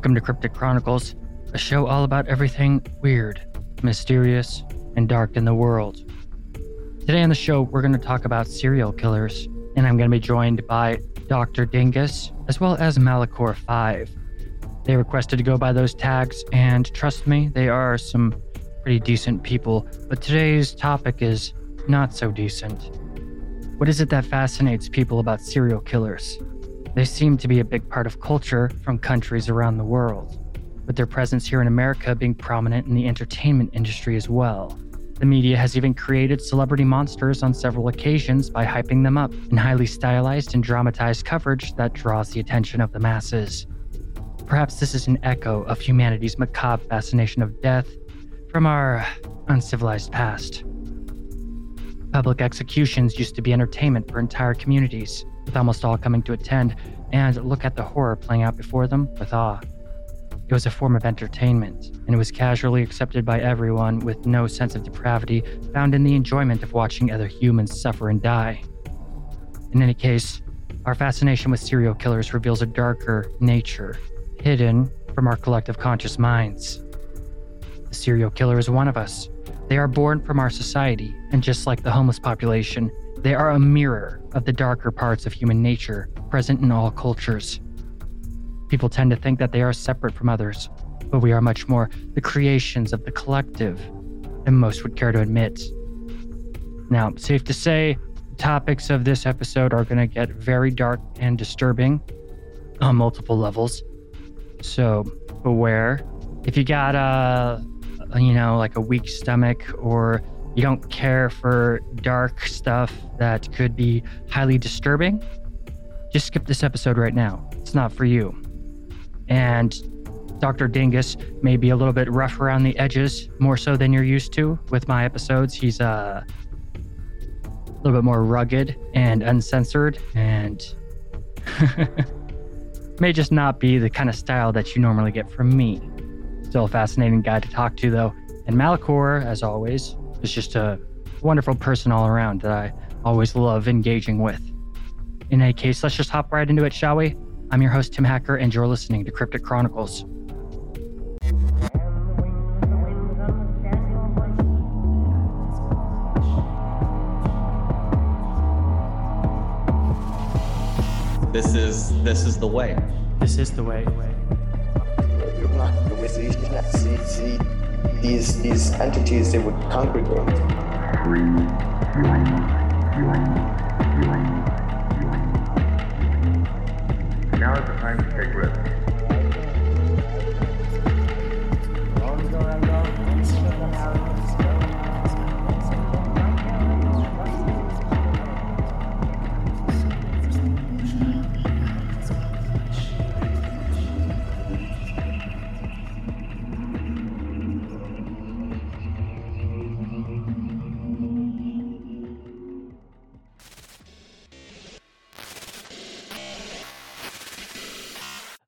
Welcome to Cryptic Chronicles, a show all about everything weird, mysterious, and dark in the world. Today on the show, we're going to talk about serial killers, and I'm going to be joined by Dr. Dingus as well as Malacor 5. They requested to go by those tags, and trust me, they are some pretty decent people. But today's topic is not so decent. What is it that fascinates people about serial killers? They seem to be a big part of culture from countries around the world, with their presence here in America being prominent in the entertainment industry as well. The media has even created celebrity monsters on several occasions by hyping them up in highly stylized and dramatized coverage that draws the attention of the masses. Perhaps this is an echo of humanity's macabre fascination of death from our uncivilized past. Public executions used to be entertainment for entire communities, with almost all coming to attend and look at the horror playing out before them with awe. It was a form of entertainment, and it was casually accepted by everyone with no sense of depravity found in the enjoyment of watching other humans suffer and die. In any case, our fascination with serial killers reveals a darker nature, hidden from our collective conscious minds. The serial killer is one of us. They are born from our society, and just like the homeless population, they are a mirror of the darker parts of human nature present in all cultures. People tend to think that they are separate from others, but we are much more the creations of the collective than most would care to admit. Now, safe to say, the topics of this episode are going to get very dark and disturbing on multiple levels. So beware. If you got a, you know, like a weak stomach or you don't care for dark stuff that could be highly disturbing, just skip this episode right now. It's not for you. And Dr. Dingus may be a little bit rough around the edges, more so than you're used to with my episodes. He's uh, a little bit more rugged and uncensored, and may just not be the kind of style that you normally get from me. Still a fascinating guy to talk to, though. And Malacor, as always, is just a wonderful person all around that I always love engaging with. In any case, let's just hop right into it, shall we? I'm your host, Tim Hacker, and you're listening to Cryptic Chronicles. This is this is the way. This is the way. These these entities they would congregate. Now is the time to take risks.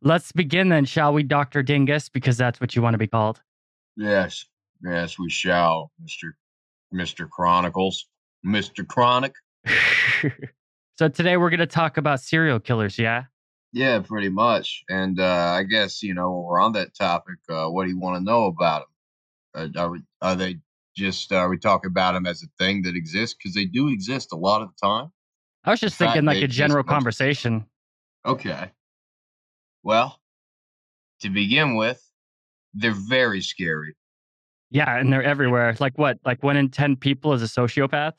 Let's begin then, shall we, Dr. Dingus? Because that's what you want to be called. Yes, yes, we shall, Mister Mister Chronicles, Mister Chronic. so today we're going to talk about serial killers, yeah? Yeah, pretty much. And uh, I guess you know we're on that topic. Uh, what do you want to know about them? Uh, are, we, are they just are we talking about them as a thing that exists? Because they do exist a lot of the time. I was just In fact, thinking like a general conversation. Okay. Well, to begin with, they're very scary. Yeah, and they're everywhere. Like what? Like one in 10 people is a sociopath?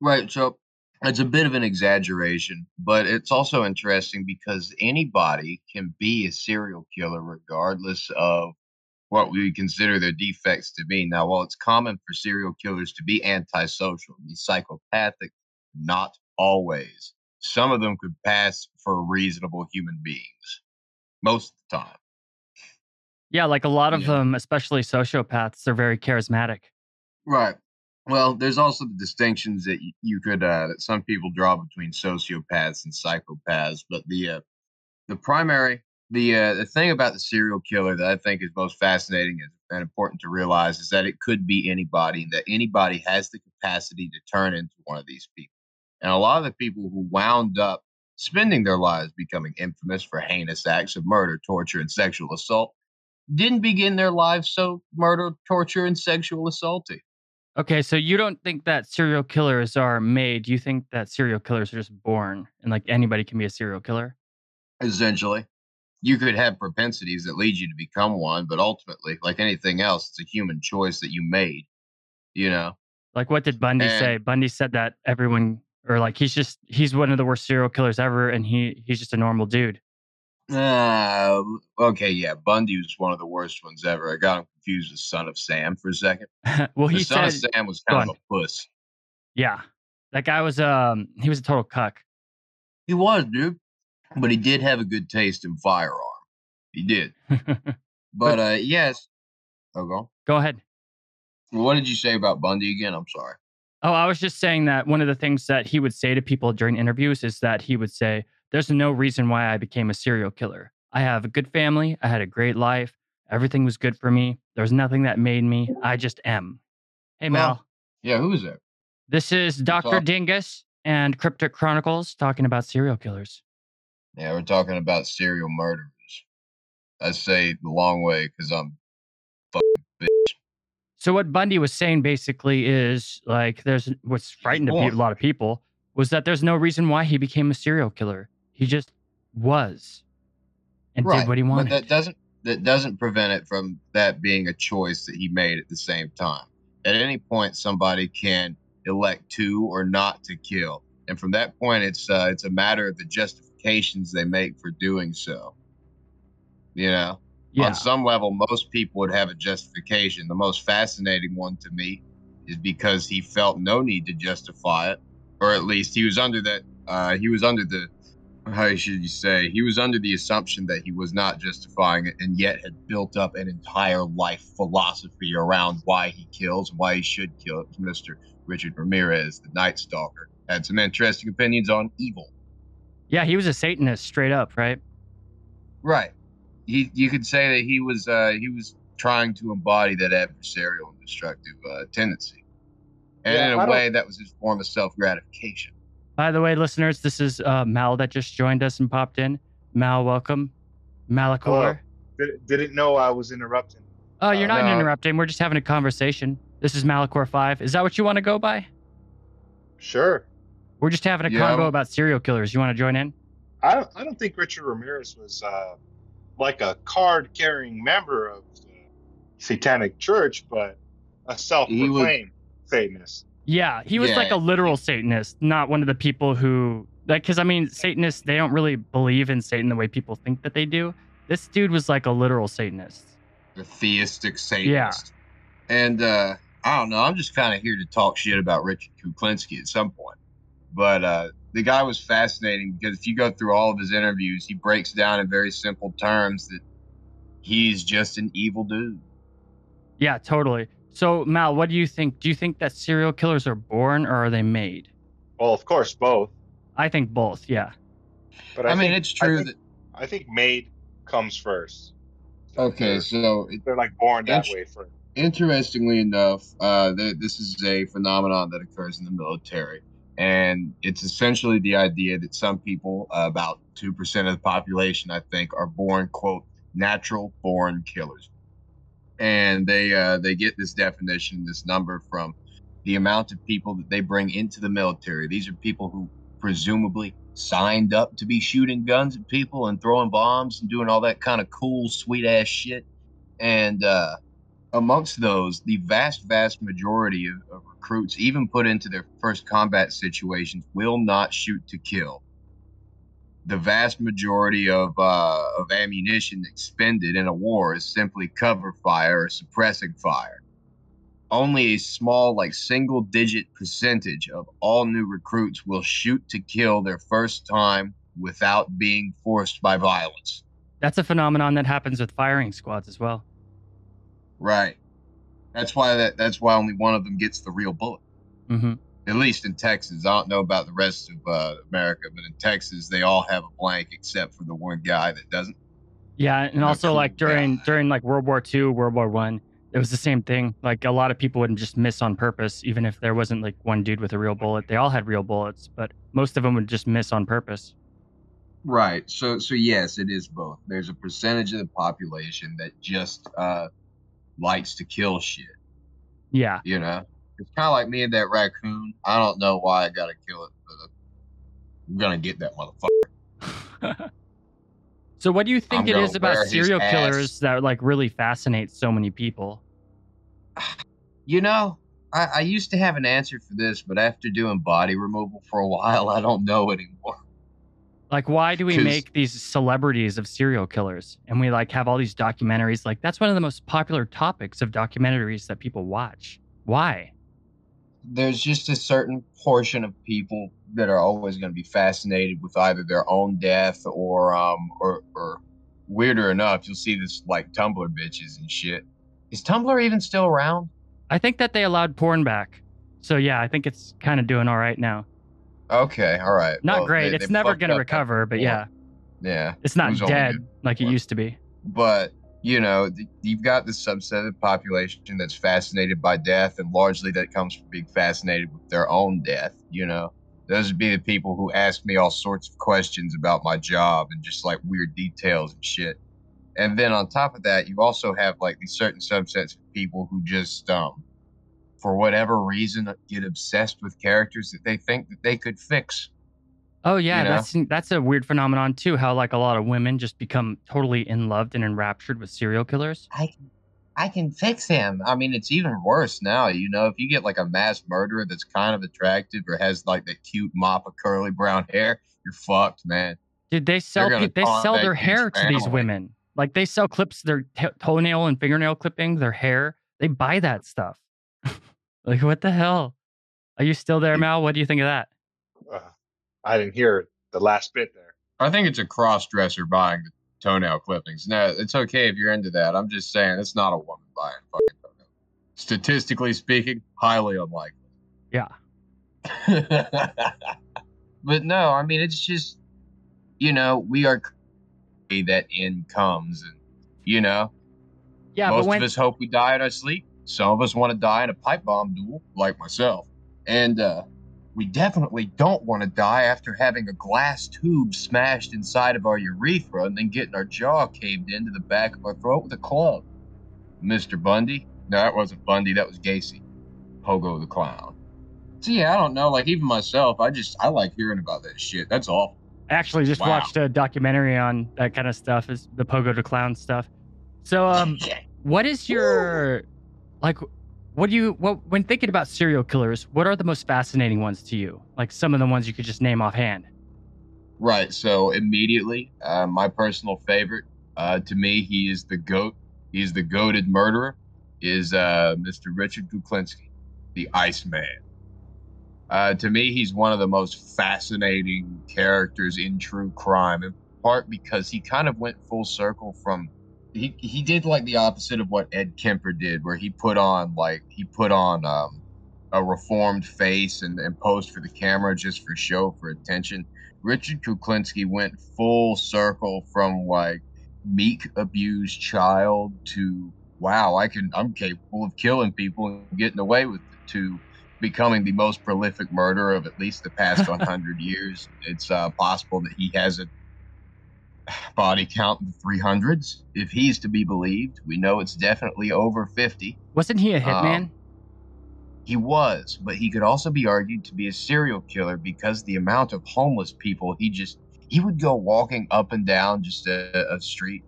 Right. So it's a bit of an exaggeration, but it's also interesting because anybody can be a serial killer regardless of what we consider their defects to be. Now, while it's common for serial killers to be antisocial, be psychopathic, not always. Some of them could pass for reasonable human beings most of the time. Yeah, like a lot of Yeah. them, especially sociopaths, they're very charismatic. Right. Well, there's also the distinctions that y- you could uh, that some people draw between sociopaths and psychopaths, but the uh, the primary the uh, the thing about the serial killer that I think is most fascinating and important to realize is that it could be anybody, and that anybody has the capacity to turn into one of these people. And a lot of the people who wound up spending their lives becoming infamous for heinous acts of murder, torture, and sexual assault, didn't begin their lives so murder, torture, and sexual assaulty. Okay, so you don't think that serial killers are made? You think that serial killers are just born and like anybody can be a serial killer? Essentially, you could have propensities that lead you to become one, but ultimately, like anything else, it's a human choice that you made. You know, Like what did Bundy And- say? Bundy said that everyone or like he's just he's one of the worst serial killers ever and he he's just a normal dude. Uh, okay, yeah, Bundy was one of the worst ones ever. I got him confused with Son of Sam for a second. well, The he Son said of Sam was kind of a puss. yeah. That guy was um he was a total cuck. He was, dude, but he did have a good taste in firearm. He did. But uh, yes. Oh, go. Go ahead. What did you say about Bundy again? I'm sorry. Oh, I was just saying that one of the things that he would say to people during interviews is that he would say, There's no reason why I became a serial killer. I have a good family. I had a great life. Everything was good for me. There was nothing that made me. I just am. Hey, Mal. Well, Yeah, who is that? this is Dr. Dingus and Cryptic Chronicles talking about serial killers. Yeah, we're talking about serial murderers. I say the long way because I'm So, what Bundy was saying basically is like, there's what's frightened a, pe- born. a lot of people was that there's no reason why he became a serial killer. He just was and right, did what he wanted. but that doesn't that doesn't prevent it from that being a choice that he made at the same time. At any point, somebody can elect to or not to kill, and from that point, it's uh, it's a matter of the justifications they make for doing so. You know, yeah. on some level, most people would have a justification. The most fascinating one to me is because he felt no need to justify it, or at least he was under that. Uh, he was under the how should you say? He was under the assumption that he was not justifying it, and yet had built up an entire life philosophy around why he kills, why he should kill. It was Mr. Richard Ramirez, the Night Stalker, had some interesting opinions on evil. Yeah, he was a Satanist straight up, right? Right. He, you could say that he was uh, he was trying to embody that adversarial and destructive uh, tendency, and Yeah, in a way, that was his form of self gratification. By the way, listeners, this is uh, Mal that just joined us and popped in. Mal, welcome. Malacor. Did, didn't know I was interrupting. Oh, you're Uh, not no. interrupting. We're just having a conversation. This is Malacor 5. Is that what you want to go by? Sure. We're just having a Yeah, convo about serial killers. You want to join in? I don't, I don't think Richard Ramirez was uh, like a card carrying member of the Satanic Church, but a self proclaimed Satanist. Yeah, he was like a literal Satanist, not one of the people who like because I mean Satanists they don't really believe in Satan the way people think that they do. This dude was like a literal Satanist. The theistic Satanist. Yeah, And uh, I don't know. I'm just kind of here to talk shit about Richard Kuklinski at some point. But uh, the guy was fascinating because if you go through all of his interviews, he breaks down in very simple terms that he's just an evil dude. Yeah, totally. So Mal, what do you think? Do you think that serial killers are born or are they made? Well, of course, both. I think both. Yeah. But I, I, mean, think, it's true I think, I think made comes first. that. Okay, They're, so it, they're like born that Int- way first. interestingly enough, uh, th- this is a phenomenon that occurs in the military, and it's essentially the idea that some people, uh, about two percent of the population, I think, are born quote natural born killers, and they uh, they get this definition, this number from the amount of people that they bring into the military. These are people who presumably signed up to be shooting guns at people and throwing bombs and doing all that kind of cool, sweet ass shit, and. uh amongst those, the vast, vast majority of, of recruits, even put into their first combat situations, will not shoot to kill. The vast majority of uh, of ammunition expended in a war is simply cover fire or suppressing fire. Only a small, like single digit percentage of all new recruits will shoot to kill their first time without being forced by violence. That's a phenomenon that happens with firing squads as well. Right. That's why that that's why only one of them gets the real bullet. hmm At least in Texas. I don't know about the rest of uh, America, but in Texas they all have a blank except for the one guy that doesn't. Yeah, and also like during Yeah. during like World War II, World War One, it was the same thing. Like a lot of people would just miss on purpose, even if there wasn't like one dude with a real bullet. They all had real bullets, but most of them would just miss on purpose. Right. So so yes, it is both. There's a percentage of the population that just uh likes to kill shit. Yeah. You know, it's kind of like me and that raccoon. I don't know why I gotta kill it, but I'm gonna get that motherfucker. so what do you think I'm it about wear his serial ass. killers that like really fascinates so many people? You know, I, I used to have an answer for this, but after doing body removal for a while, I don't know anymore. Like why do we make these celebrities of serial killers and we like have all these documentaries like that's one of the most popular topics of documentaries that people watch. Why? There's just a certain portion of people that are always going to be fascinated with either their own death or, um, or, or weirder enough, you'll see this like Tumblr bitches and shit. Is Tumblr even still around? I think that they allowed porn back. So yeah, I think it's kind of doing all right now. Okay, all right. Not Well, great. they- it's they never going to recover, but yeah, Yeah. it's not only dead good. like it used to be. but you know th- you've got this subset of the population that's fascinated by death and largely that comes from being fascinated with their own death you know those would be the people who ask me all sorts of questions about my job and just like weird details and shit and then on top of that you also have like these certain subsets of people who just um for whatever reason uh, get obsessed with characters that they think that they could fix Oh yeah, you know? that's that's a weird phenomenon too. How like a lot of women just become totally in loved and enraptured with serial killers. I can, I can fix him. I mean, it's even worse now. You know, if you get like a mass murderer that's kind of attractive or has like that cute mop of curly brown hair, you're fucked, man. Dude, they sell pe- they sell their his hair to these women. Like they sell clips, their t- toenail and fingernail clippings, their hair. They buy that stuff. like what the hell? Are you still there, Mal? What do you think of that? Uh, I didn't hear the last bit there. I think it's a cross dresser buying the toenail clippings. No, it's okay if you're into that. I'm just saying it's not a woman buying fucking toenail. Statistically speaking, highly unlikely. Yeah. but no, I mean it's just you know, we are that end comes and you know, Yeah, most but when of us hope we die in our sleep. Some of us want to die in a pipe bomb duel, like myself. And uh we definitely don't want to die after having a glass tube smashed inside of our urethra and then getting our jaw caved into the back of our throat with a club. Mr. Bundy? No, that wasn't Bundy, that was Gacy. Pogo the clown. So yeah, I don't know. Like even myself, I just I like hearing about that shit. That's awful. I actually just Wow. watched a documentary on that kind of stuff, is the Pogo the Clown stuff. So um what is your like what do you what when thinking about serial killers what are the most fascinating ones to you like some of the ones you could just name offhand Right. So immediately, uh, my personal favorite, uh, to me, he is the goat. He's the goaded murderer. Is uh, Mr. Richard Kuklinski, the Iceman. Uh, to me, he's one of the most fascinating characters in true crime, in part because he kind of went full circle from. He, he did like the opposite of what Ed Kemper did, where he put on like he put on um, a reformed face and, and posed for the camera just for show for attention. Richard Kuklinski went full circle from like meek abused child to wow, I can I'm capable of killing people and getting away with it to becoming the most prolific murderer of at least the past 100 years. It's uh, possible that he has a body count in the 300s if he's to be believed. We know it's definitely over 50. wasn't he a hitman Um, He was, but he could also be argued to be a serial killer because the amount of homeless people he just he would go walking up and down just a, a street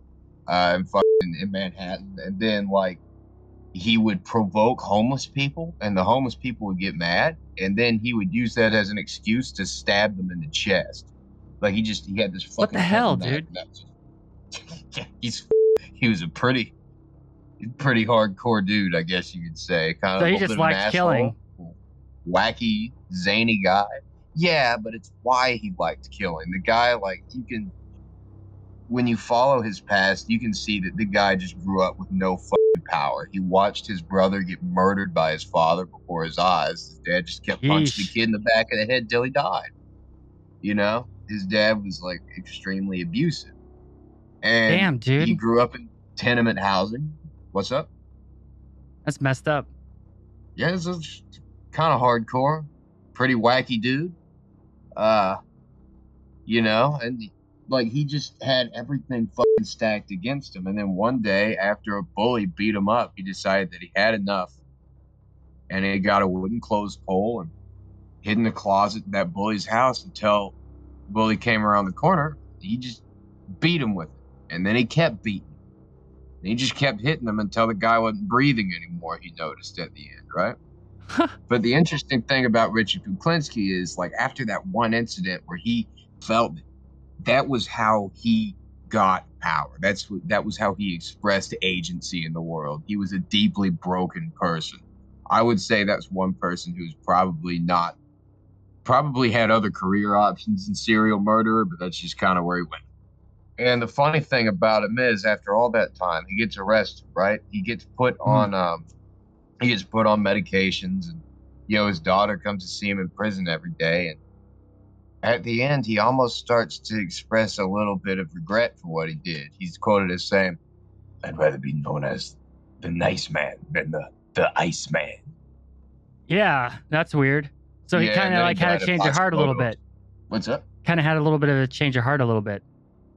uh, in fucking in Manhattan, and then like he would provoke homeless people, and the homeless people would get mad, and then he would use that as an excuse to stab them in the chest. Like he just he had this fucking What the hell, dude? just- he's he was a pretty pretty hardcore dude, I guess you could say. Kind of So a he just of liked killing. asshole, wacky, zany guy. Yeah, but it's why he liked killing. The guy, like, you can, when you follow his past, you can see that the guy just grew up with no fucking power. He watched his brother get murdered by his father before his eyes. His dad just kept punching the kid in the back of the head till he died. You know, his dad was like extremely abusive. And damn dude he grew up in tenement housing. What's up? that's messed up Yeah, it's, a kind of hardcore, pretty wacky dude. Uh, you know, and like he just had everything fucking stacked against him. And then one day, after a bully beat him up, he decided that he had enough, and he got a wooden clothes pole and hid in the closet in that bully's house until bully came around the corner. He just beat him with it, and then he kept beating. And he just kept hitting him until the guy wasn't breathing anymore. He noticed at the end, right? but the interesting thing about Richard Kuklinski is like after that one incident where he felt that was how he got power. That's what that was how he expressed agency in the world. He was a deeply broken person. I would say that's one person who's probably not probably had other career options than serial murderer, but that's just kind of where he went. And the funny thing about him is after all that time, he gets arrested, right? He gets put mm. on um he gets put on medications and you know his daughter comes to see him in prison every day and at the end he almost starts to express a little bit of regret for what he did he's quoted as saying i'd rather be known as the nice man than the the ice man yeah that's weird so he kind of like had to change your heart a little bit what's up kind of had a little bit of a change of heart a little bit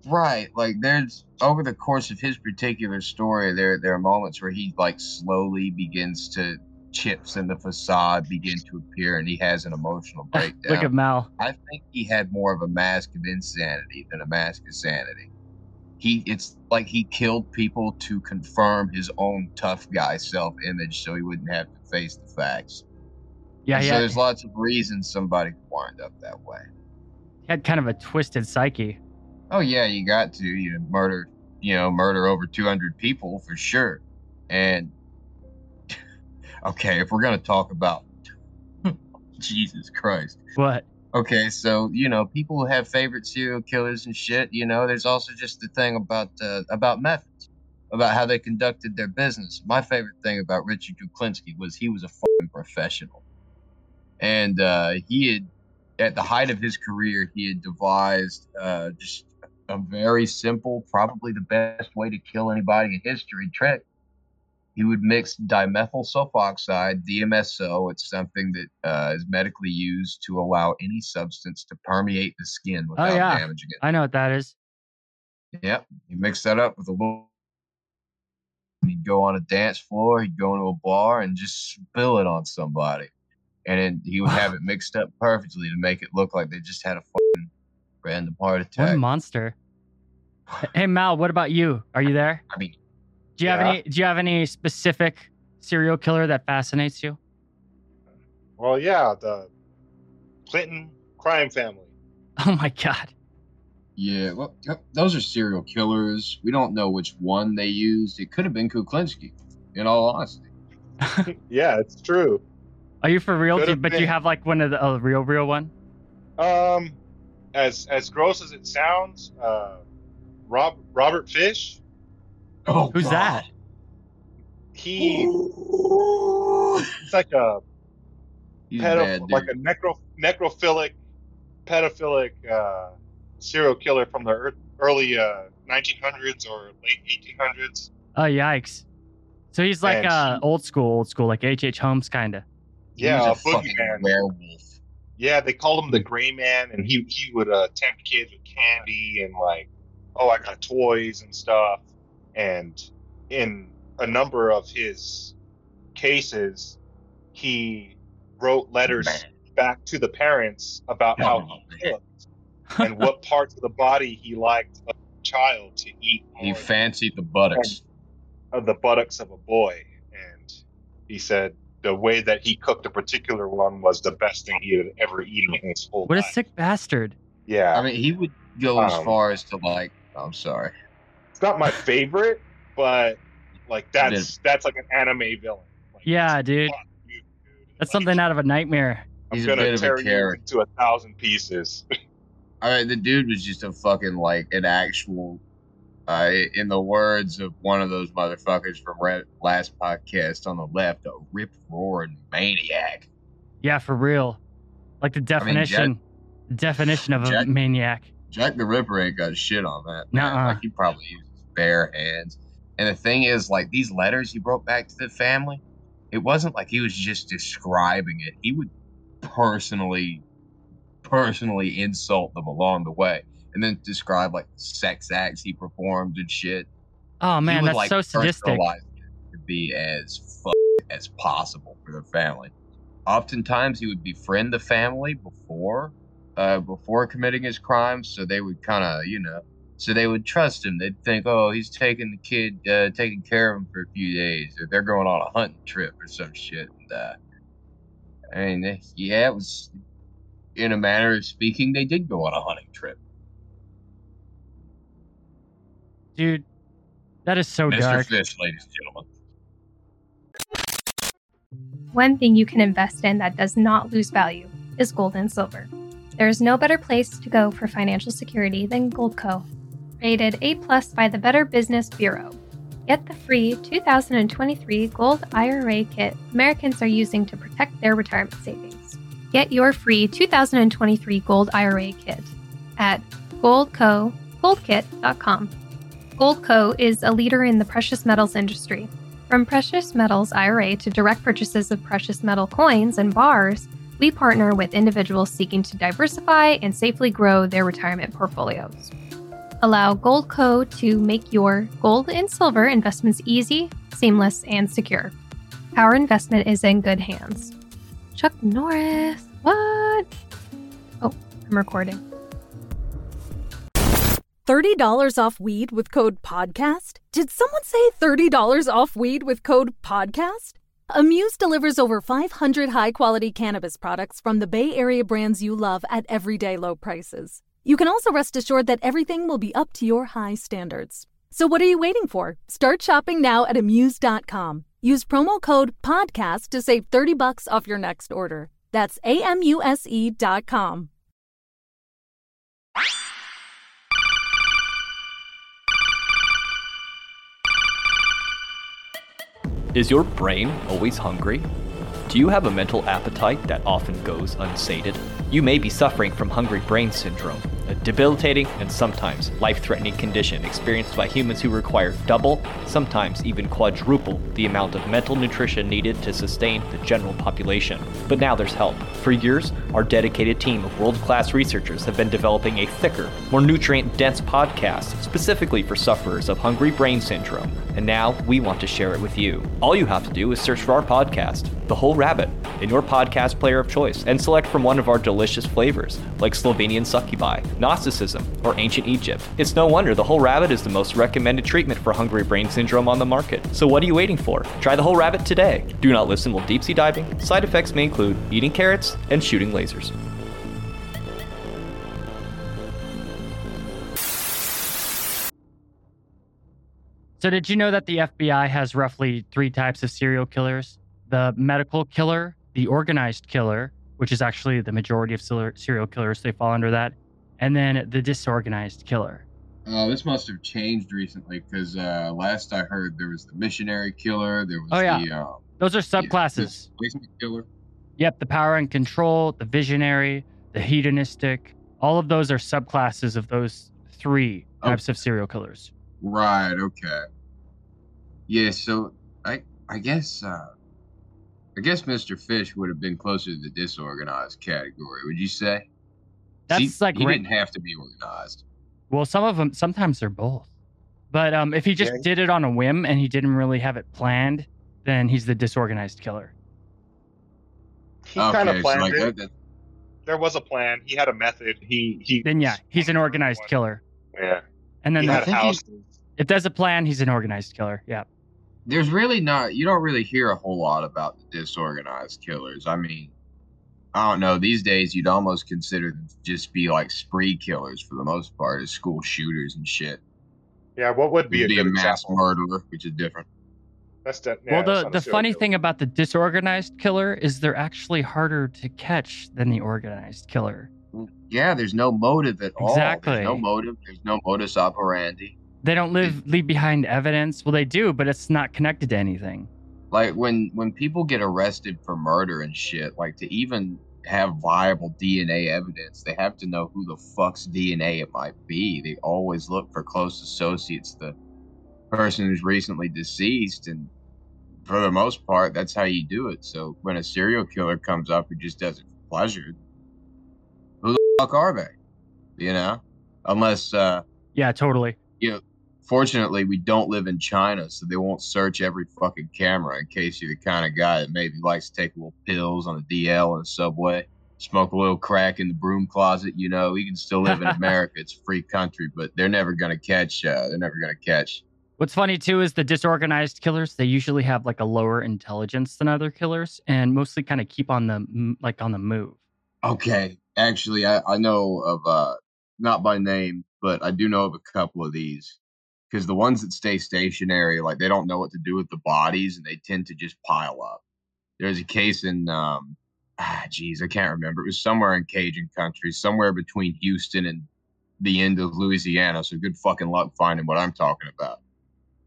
Right. Like there's over the course of his particular story, there there are moments where he like slowly begins to chips in the facade begin to appear and he has an emotional breakdown. Look at Mal. I think he had more of a mask of insanity than a mask of sanity. He it's like he killed people to confirm his own tough guy self image so he wouldn't have to face the facts. Yeah, yeah. So there's lots of reasons somebody could wind up that way. He had kind of a twisted psyche. Oh yeah, you got to. You murder, you know, murder over 200 people for sure. And okay, if we're gonna talk about Jesus Christ, what? Okay, so you know, people have favorite serial killers and shit. You know, there's also just the thing about uh, about methods, about how they conducted their business. My favorite thing about Richard Kuklinski was he was a fucking professional, and uh, he had, at the height of his career, he had devised uh, just a very simple, probably the best way to kill anybody in history trick. He would mix dimethyl sulfoxide, DMSO. It's something that uh, is medically used to allow any substance to permeate the skin without oh, yeah. damaging it. I know what that is. Yep. he mix that up with a little. He'd go on a dance floor, he'd go into a bar and just spill it on somebody. And then he would have it mixed up perfectly to make it look like they just had a fucking random heart attack. What a monster. hey Mal, what about you? Are you there? I mean, do you yeah. have any? Do you have any specific serial killer that fascinates you? Well, yeah, the Clinton crime family. Oh my god. Yeah, well, those are serial killers. We don't know which one they used. It could have been Kuklinski, in all honesty. yeah, it's true. Are you for real? Do, but do you have like one of the a real, real one? Um, as as gross as it sounds, uh, Rob Robert Fish. Oh, who's God. that? He It's like a pedo- like a necro necrophilic pedophilic uh, serial killer from the early uh, 1900s or late 1800s. Oh yikes! So he's like uh, old school, old school, like H. H. Holmes kind of. Yeah, a, a boogeyman. Werewolf. Yeah, they called him the Gray Man, and he he would uh, tempt kids with candy and like, oh, I got toys and stuff. And in a number of his cases, he wrote letters Man. back to the parents about how he looked and what parts of the body he liked a child to eat. He fancied the buttocks. Of the buttocks of a boy, and he said the way that he cooked a particular one was the best thing he had ever eaten in his whole what life. What a sick bastard. Yeah. I mean, he would go um, as far as to like, I'm sorry. It's not my favorite, but like that's that's like an anime villain. Like, yeah, dude. That's something out of a nightmare. I'm He's gonna tear you into a thousand pieces. All right, the dude was just a fucking like an actual uh, in the words of one of those motherfuckers from last podcast on the left, a rip roaring maniac. Yeah, for real. Like the definition, I mean, Jack, definition of Jack, a maniac. Jack the Ripper ain't got shit on that. Man. Like he probably uses bare hands. And the thing is, like these letters he wrote back to the family, it wasn't like he was just describing it. He would personally personally insult them along the way, and then describe like sex acts he performed and shit. Oh man, would, that's like, so sadistic. to be as fuck as possible for the family. Oftentimes, he would befriend the family before, uh, before committing his crimes, so they would kind of, you know, so they would trust him. They'd think, oh, he's taking the kid, uh, taking care of him for a few days, or they're going on a hunting trip or some shit. And uh, I mean, eh, yeah, it was, in a manner of speaking, they did go on a hunting trip. Dude, that is so Mr. dark. Fish, ladies and gentlemen. One thing you can invest in that does not lose value is gold and silver. There is no better place to go for financial security than Goldco. Rated A plus by the Better Business Bureau. Get the free 2023 Gold IRA kit Americans are using to protect their retirement savings. Get your free 2023 Gold IRA kit at goldco.goldkit.com. Goldco is a leader in the precious metals industry. From precious metals IRA to direct purchases of precious metal coins and bars, we partner with individuals seeking to diversify and safely grow their retirement portfolios. Allow Goldco to make your gold and silver investments easy, seamless, and secure. Our investment is in good hands. Chuck Norris, what? Oh, I'm recording. $30 off weed with code PODCAST? Did someone say $30 off weed with code PODCAST? Amuse delivers over 500 high quality cannabis products from the Bay Area brands you love at everyday low prices. You can also rest assured that everything will be up to your high standards. So, what are you waiting for? Start shopping now at Amuse.com. Use promo code PODCAST to save 30 bucks off your next order. That's A M U S E.com. Is your brain always hungry? Do you have a mental appetite that often goes unsated? You may be suffering from hungry brain syndrome, a debilitating and sometimes life threatening condition experienced by humans who require double, sometimes even quadruple, the amount of mental nutrition needed to sustain the general population. But now there's help. For years, our dedicated team of world class researchers have been developing a thicker, more nutrient dense podcast specifically for sufferers of hungry brain syndrome. And now we want to share it with you. All you have to do is search for our podcast, The Whole Rabbit, in your podcast player of choice and select from one of our delicious flavors, like Slovenian succubi, Gnosticism, or Ancient Egypt. It's no wonder The Whole Rabbit is the most recommended treatment for hungry brain syndrome on the market. So what are you waiting for? Try The Whole Rabbit today. Do not listen while deep sea diving. Side effects may include eating carrots and shooting lasers. So, did you know that the FBI has roughly three types of serial killers? The medical killer, the organized killer, which is actually the majority of serial killers, they fall under that, and then the disorganized killer. Oh, this must have changed recently because uh, last I heard there was the missionary killer. There was Oh, yeah. the um, Those are subclasses. displacement killer. Yep, the power and control, the visionary, the hedonistic, all of those are subclasses of those three types of serial killers. Right. Okay. Yeah. So I I guess uh, I guess Mr. Fish would have been closer to the disorganized category. Would you say? That's he, like he didn't have to be organized. Well, some of them sometimes they're both. But um, if he just Yeah. did it on a whim and he didn't really have it planned, then he's the disorganized killer. He kind of so planned like it. that, that- There was a plan. He had a method. He he. Then yeah, he's an organized killer. Yeah. And then He the- had think he- if there's a plan, he's an organized killer. Yeah. there's really not. You don't really hear a whole lot about the disorganized killers. I mean, I don't know. These days, you'd almost consider them to just be like spree killers for the most part, as school shooters and shit. Yeah. What would be Be, a be a mass example? murderer, which is different. That's de- yeah, well, the not the funny killer. thing about the disorganized killer is they're actually harder to catch than the organized killer. Yeah, there's no motive at all. Exactly. No motive. There's no modus operandi. They don't live leave behind evidence. Well, they do, but it's not connected to anything. Like when when people get arrested for murder and shit, like to even have viable DNA evidence, they have to know who the fuck's DNA it might be. They always look for close associates, the person who's recently deceased, and for the most part, that's how you do it. So when a serial killer comes up who just does it for pleasure, who the fuck are they? You know, unless uh, yeah, totally. You know, fortunately, we don't live in China, so they won't search every fucking camera in case you're the kind of guy that maybe likes to take a little pills on a DL in a subway, smoke a little crack in the broom closet. You know, you can still live in America; it's a free country, but they're never gonna catch. Uh, they're never gonna catch. What's funny too is the disorganized killers. They usually have like a lower intelligence than other killers, and mostly kind of keep on the like on the move. Okay, actually, I, I know of uh, not by name, but I do know of a couple of these because the ones that stay stationary, like they don't know what to do with the bodies and they tend to just pile up. There's a case in, um, ah, geez, I can't remember. It was somewhere in Cajun country, somewhere between Houston and the end of Louisiana. So good fucking luck finding what I'm talking about.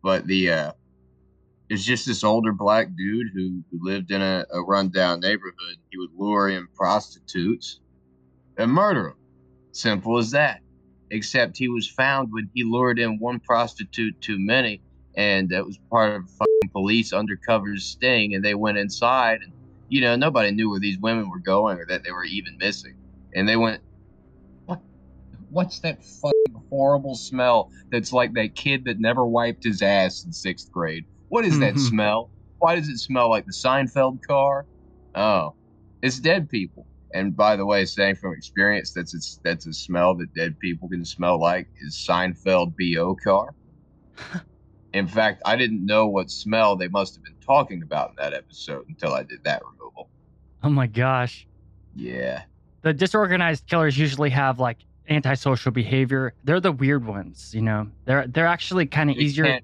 But the, uh, it's just this older black dude who, who lived in a, a rundown neighborhood. He would lure in prostitutes and murder them. Simple as that except he was found when he lured in one prostitute too many, and that was part of police undercover sting. And they went inside, and you know nobody knew where these women were going or that they were even missing. And they went, "What? What's that fucking horrible smell? That's like that kid that never wiped his ass in sixth grade. What is that smell? Why does it smell like the Seinfeld car? Oh, it's dead people." And by the way, saying from experience, that's a, that's a smell that dead people can smell like is Seinfeld bo car. in fact, I didn't know what smell they must have been talking about in that episode until I did that removal. Oh my gosh. Yeah, The disorganized killers usually have like antisocial behavior. They're the weird ones, you know. They're they're actually kind of easier.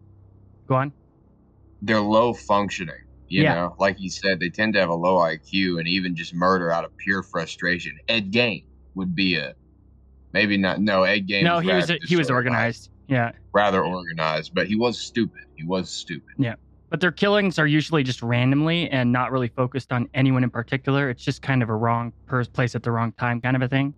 Go on. they're low functioning. You Yeah. know, like you said, they tend to have a low IQ and even just murder out of pure frustration. Ed Gein would be a maybe not. No, Ed Gein. no, he was rather he was organized. Yeah. rather organized, but he was stupid. He was stupid. Yeah, but their killings are usually just randomly and not really focused on anyone in particular. It's just kind of a wrong place at the wrong time kind of a thing.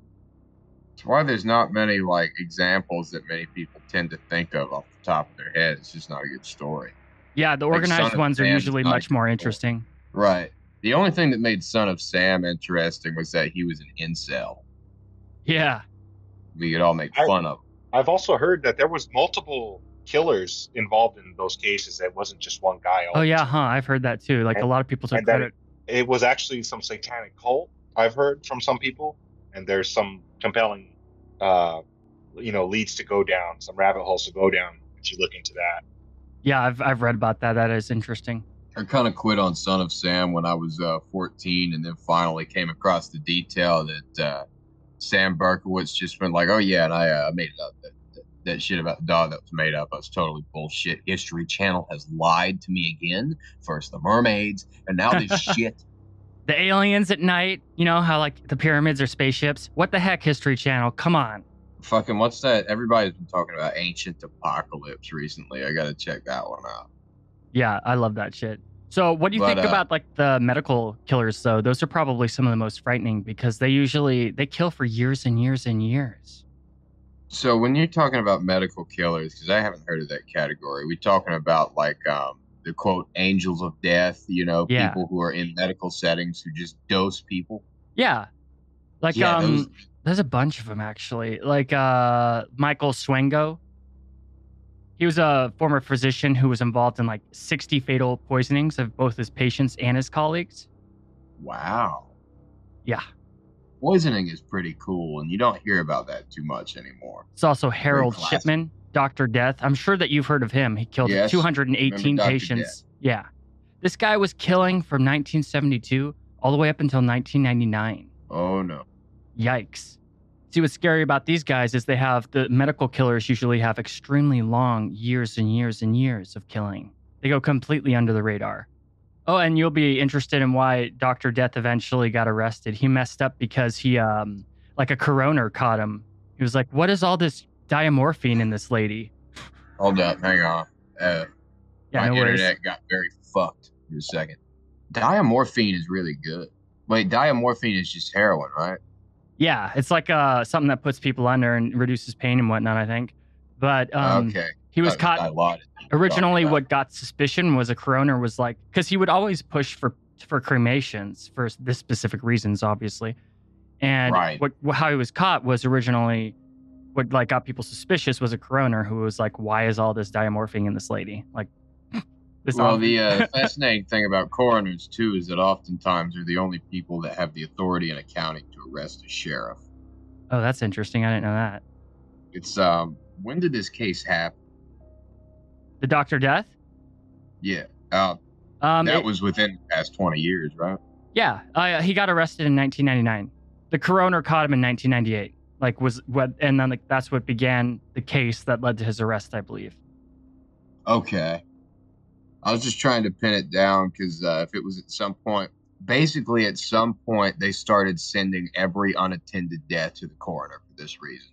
That's why there's not many like examples that many people tend to think of off the top of their head. It's just not a good story. Yeah, the organized Son of ones are Sam usually not much more good. interesting. Right. The only thing that made Son of Sam interesting was that he was an incel. Yeah. We could all make I- fun of. him. I've also heard that there was multiple killers involved in those cases. It wasn't just one guy. Oh yeah, huh? I've heard that too. Like a lot of people took and credit. It was actually some satanic cult. I've heard from some people, and there's some compelling, uh, you know, leads to go down, some rabbit holes to go down if you look into that. Yeah, I've I've read about that. That is interesting. I kind of quit on Son of Sam when I was uh, 14, and then finally came across the detail that uh, Sam Berkowitz just went like, "Oh yeah, and I uh, made it up. That, that, that shit about the dog that was made up I was totally bullshit. History Channel has lied to me again. First the mermaids, and now this shit." The aliens at night, you know how like the pyramids are spaceships. What the heck, History Channel? Come on. Fucking what's that? Everybody's been talking about ancient apocalypse recently. I got to check that one out. Yeah, I love that shit. So, what do you But, think uh, about like the medical killers though? Those are probably some of the most frightening because they usually they kill for years and years and years. So when you're talking about medical killers, because I haven't heard of that category, we're talking about like um, the quote angels of death. You know, Yeah. people who are in medical settings who just dose people. Yeah. Like Yeah, um those- there's a bunch of them actually. Like uh Michael Swango. He was a former physician who was involved in like 60 fatal poisonings of both his patients and his colleagues. Wow, Yeah. poisoning is pretty cool, and you don't hear about that too much anymore. It's also Harold. Shipman, Dr. Death. I'm sure that you've heard of him. He killed Yes, 218 remember Dr. patients. Yeah. This guy was killing from 1972 all the way up until 1999. Oh no, Yikes. See, what's scary about these guys is they have the medical killers usually have extremely long years and years and years of killing. They go completely under the radar. Oh, and you'll be interested in why Dr. Death eventually got arrested. He messed up because he, um, like a coroner caught him. He was like, What is all this diamorphine in this lady? hold up, hang on. Uh, Yeah, my no worries. internet got very fucked for a second. Diamorphine is really good. Wait, diamorphine is just heroin, right? Yeah, it's like uh, something that puts people under and reduces pain and whatnot, I think. But um, okay, he was I- caught. I originally what got suspicion was a coroner was like because he would always push for for cremations for this specific reasons obviously And Right. what how he was caught was originally what like got people suspicious was a coroner who was like, "Why is all this diamorphine in this lady?" Like, this Well, the uh, fascinating thing about coroners too is that oftentimes they're the only people that have the authority in a county to arrest a sheriff. oh, that's interesting. I didn't know that. It's um, when did this case happen? The Doctor Death. Yeah, uh, Um, that it- was within the past twenty years, right? Yeah, uh, he got arrested in 1999. The coroner caught him in 1998. Like was what, and then like that's what began the case that led to his arrest, I believe. Okay. I was just trying to pin it down because uh, if it was at some point, basically at some point, they started sending every unattended death to the coroner for this reason.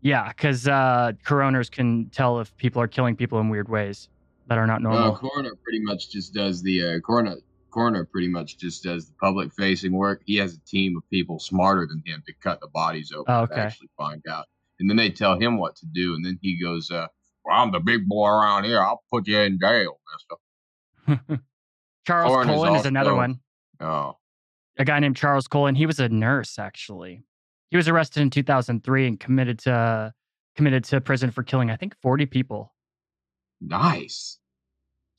Yeah, because uh, coroners can tell if people are killing people in weird ways that are not No, normal. coroner pretty much just does the uh, coroner. Coroner pretty much just does the public-facing work. He has a team of people smarter than him to cut the bodies open Oh, to actually find out, and then they tell him what to do, and then he goes, uh, "Well, I'm the big boy around here. I'll put you in jail, Mister." Charles Cullen is another one. Oh, A guy named Charles Cullen. He was a nurse actually. He was arrested in 2003 and committed to committed to prison for killing I think 40 people. nice.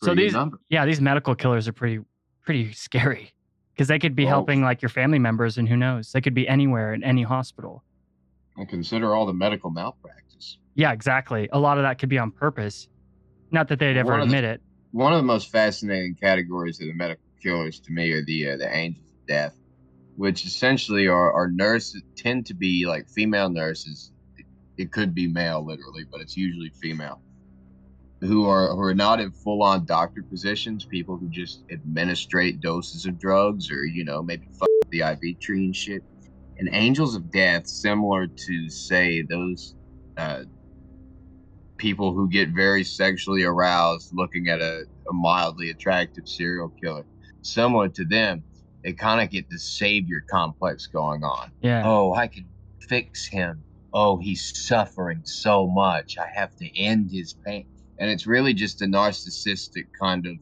So Pretty these number. yeah these medical killers are pretty pretty scary because they could be Oh. helping like your family members and who knows they could be anywhere in any hospital. And consider all the medical malpractice. Yeah, exactly. A lot of that could be on purpose. Not that they'd ever One of the- admit it. One of the most fascinating categories of the medical killers to me are the uh, the angels of death, which essentially are, are nurses tend to be like female nurses. It, it could be male literally, but it's usually female. Who are who are not in full on doctor positions, people who just administrate doses of drugs or you know maybe fuck the IV tree and shit. And angels of death, similar to say those uh, people who get very sexually aroused looking at a, a mildly attractive serial killer. Similar to them, they kind of get the savior complex going on. Yeah. Oh, I can fix him. Oh, he's suffering so much. I have to end his pain. And it's really just a narcissistic kind of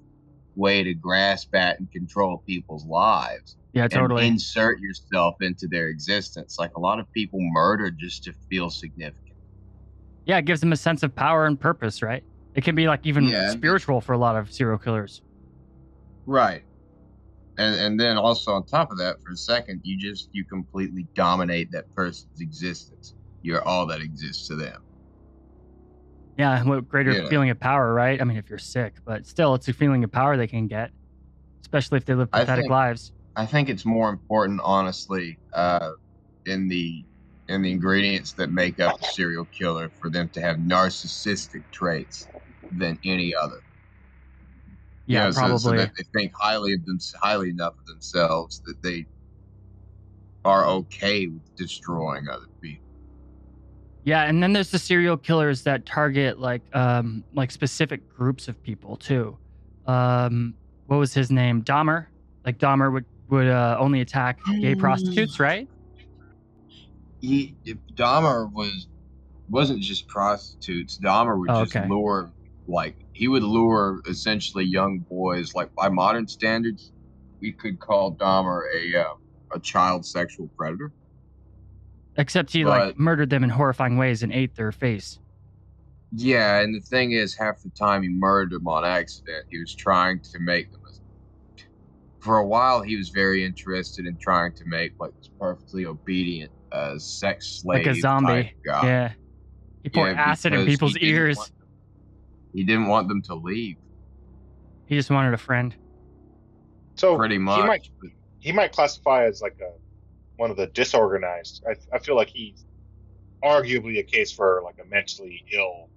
way to grasp at and control people's lives Yeah, and totally. insert yourself into their existence. Like a lot of people murder just to feel significant. Yeah, it gives them a sense of power and purpose, right? It can be like even Yeah. spiritual for a lot of serial killers. Right. And and then also on top of that, for a second, you just you completely dominate that person's existence. You're all that exists to them. Yeah, what greater Yeah. feeling of power, right? I mean, if you're sick, but still, it's a feeling of power they can get, especially if they live I pathetic think- lives. I think it's more important, honestly, uh, in the in the ingredients that make up a serial killer for them to have narcissistic traits than any other. You Yeah, know, so- probably. So, that they think highly of them, highly enough of themselves that they are okay with destroying other people. Yeah, and then there's the serial killers that target like um like specific groups of people too. Um what was his name? Dahmer. Like Dahmer would would uh, only attack gay prostitutes, right? He Dahmer was wasn't just prostitutes. Dahmer would Oh, just okay. lure like he would lure essentially young boys. Like by modern standards, we could call Dahmer a uh, a child sexual predator. Except he like murdered them in horrifying ways and ate their face. Yeah, and the thing is, half the time he murdered them on accident. He was trying to make them. For a while, he was very interested in trying to make like this perfectly obedient uh, sex slave, Like a zombie. type guy. Yeah. He poured Yeah, acid in because he people's didn't ears. want- he didn't want them to leave. He just wanted a friend. So Pretty he much. might he might classify as like a one of the disorganized. I, I feel like he's arguably a case for like a mentally ill.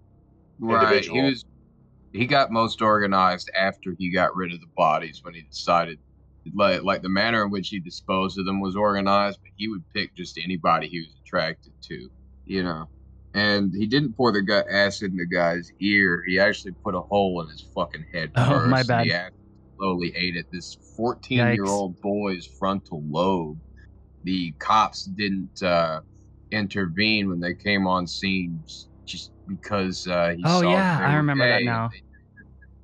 Right. individual. He was. He got most organized after he got rid of the bodies when he decided, like, like the manner in which he disposed of them was organized. But he would pick just anybody he was attracted to, you know. And he didn't pour the gut acid in the guy's ear. He actually put a hole in his fucking head Oh, first. my bad. He slowly ate at this 14 year old boy's frontal lobe. The cops didn't uh, intervene when they came on scene just because uh, he Oh, saw yeah, I remember that now. They,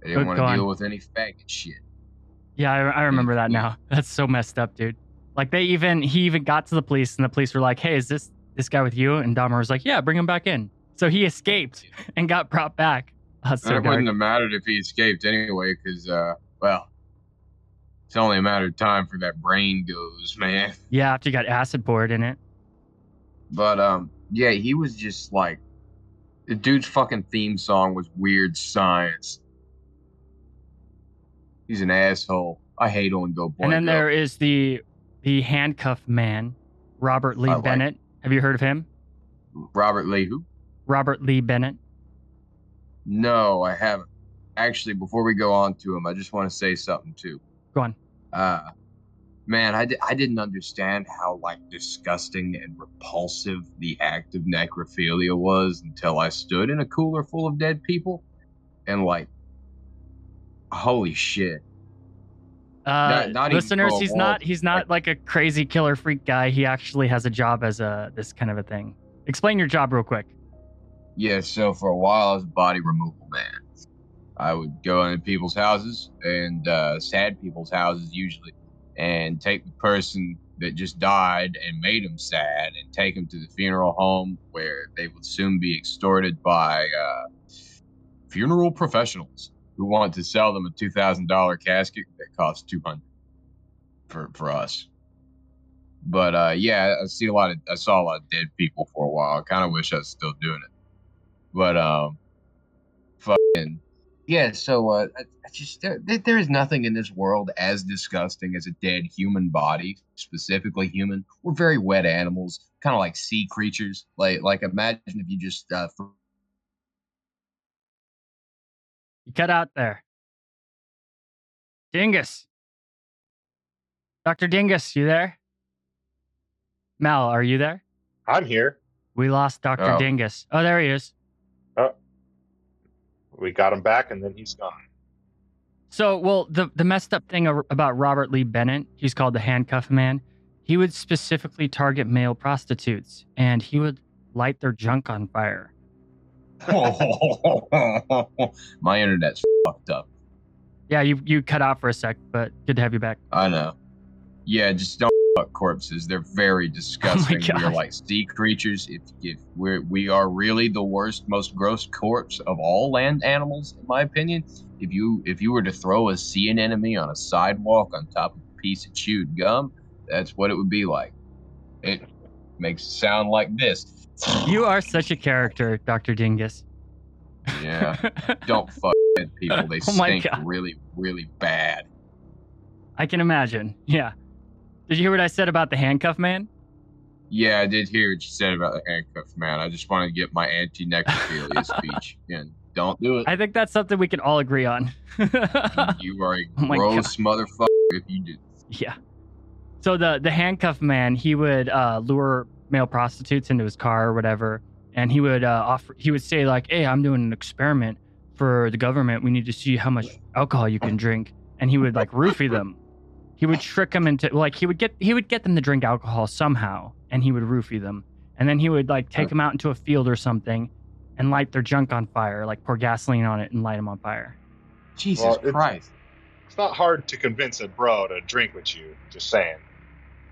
they didn't Good want to deal with any faggot shit. Yeah, I, I remember that now. That's so messed up, dude. Like they even he even got to the police and the police were like, "Hey, is this this guy with you?" And Dahmer was like, "Yeah, bring him back in." So he escaped and got brought back. Uh, so it wouldn't have mattered if he escaped anyway, because uh, well, it's only a matter of time for that brain goes, man. Yeah, after you got acid poured in it. But um, yeah, he was just like the dude's fucking theme song was weird science. He's an asshole. I hate Oingo Boingo. And then there is the the handcuff man, Robert Lee I like- Bennett. Have you heard of him? Robert Lee. Who? Robert Lee Bennett. No, I haven't. Actually, before we go on to him, I just want to say something too. Go on. Uh, man, I didn't understand how like disgusting and repulsive the act of necrophilia was until I stood in a cooler full of dead people, and like, holy shit. Uh, Not- not listeners, he's not he's not like a crazy killer freak guy. He actually has a job as a this kind of a thing. Explain your job real quick. Yeah, so for a while I was a body removal man. I would go into people's houses and uh, sad people's houses usually, and take the person that just died and made them sad and take them to the funeral home where they would soon be extorted by uh, funeral professionals who want to sell them a two thousand dollar casket that costs two hundred for for us. But uh, yeah, I see a lot of I saw a lot of dead people for a while. I kind of wish I was still doing it. But um, fucking yeah. So uh, I, I just there, there is nothing in this world as disgusting as a dead human body, specifically human. We're very wet animals, kind of like sea creatures. Like like imagine if you just uh, You cut out there. Dingus. Dr. Dingus, you there? Mel, are you there? I'm here. We lost Dr. Oh. Dingus. Oh, there he is. Oh. We got him back, and then he's gone. So, well, the the messed up thing about Robert Lee Bennett, he's called the handcuff man. He would specifically target male prostitutes, and he would light their junk on fire. my internet's fucked up. Yeah, you you cut out for a sec, but good to have you back. I know. Yeah, just don't fuck corpses. They're very oh disgusting. we are like sea creatures. If if we're we are really the worst, most gross corpse of all land animals, in my opinion. If you if you were to throw a sea anemone on a sidewalk on top of a piece of chewed gum, that's what it would be like. It makes it sound like this. You are such a character, Dr. Dingus. Yeah. Don't fuck dead people. They Oh stink God. really, really bad. I can imagine. Yeah. Did you hear what I said about the handcuff man? Yeah, I did hear what you said about the handcuff man. I just want to get my anti-necrophilia speech in. Don't do it. I think that's something we can all agree on. you are a Oh gross motherfucker if you do. Yeah. So the the handcuff man, he would uh, lure male prostitutes into his car or whatever, and he would uh, offer. He would say like, "Hey, I'm doing an experiment for the government. We need to see how much alcohol you can drink." And he would like roofie them. He would trick them into like he would get he would get them to drink alcohol somehow, and he would roofie them. And then he would like take them out into a field or something, and light their junk on fire, like pour gasoline on it and light them on fire. Jesus Well, it's- Christ. It's not hard to convince a bro to drink with you. Just saying.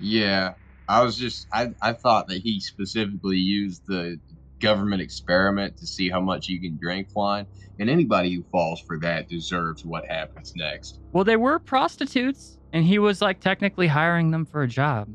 Yeah, I was just I I thought that he specifically used the government experiment to see how much you can drink wine, and anybody who falls for that deserves what happens next. Well, they were prostitutes, and he was like technically hiring them for a job.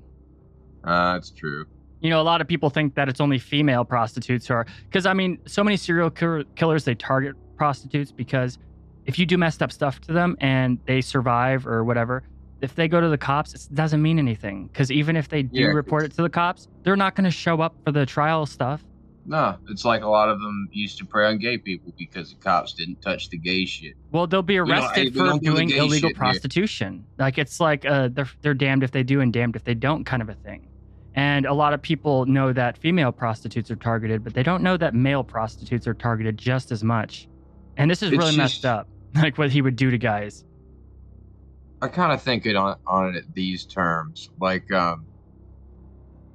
Uh, that's true. you know, a lot of people think that it's only female prostitutes who are, because I mean, so many serial kill- killers they target prostitutes because if you do messed up stuff to them and they survive or whatever, if they go to the cops, it doesn't mean anything. Because even if they do Yeah, report it to the cops, they're not going to show up for the trial stuff. No, it's like a lot of them used to prey on gay people because the cops didn't touch the gay shit. Well, they'll be arrested for do doing illegal shit here. prostitution. Like it's like uh, they're they're damned if they do and damned if they don't kind of a thing. And a lot of people know that female prostitutes are targeted, but they don't know that male prostitutes are targeted just as much. And this is It's really messed up, like what he would do to guys. I kind of think it on on these terms. Like, um,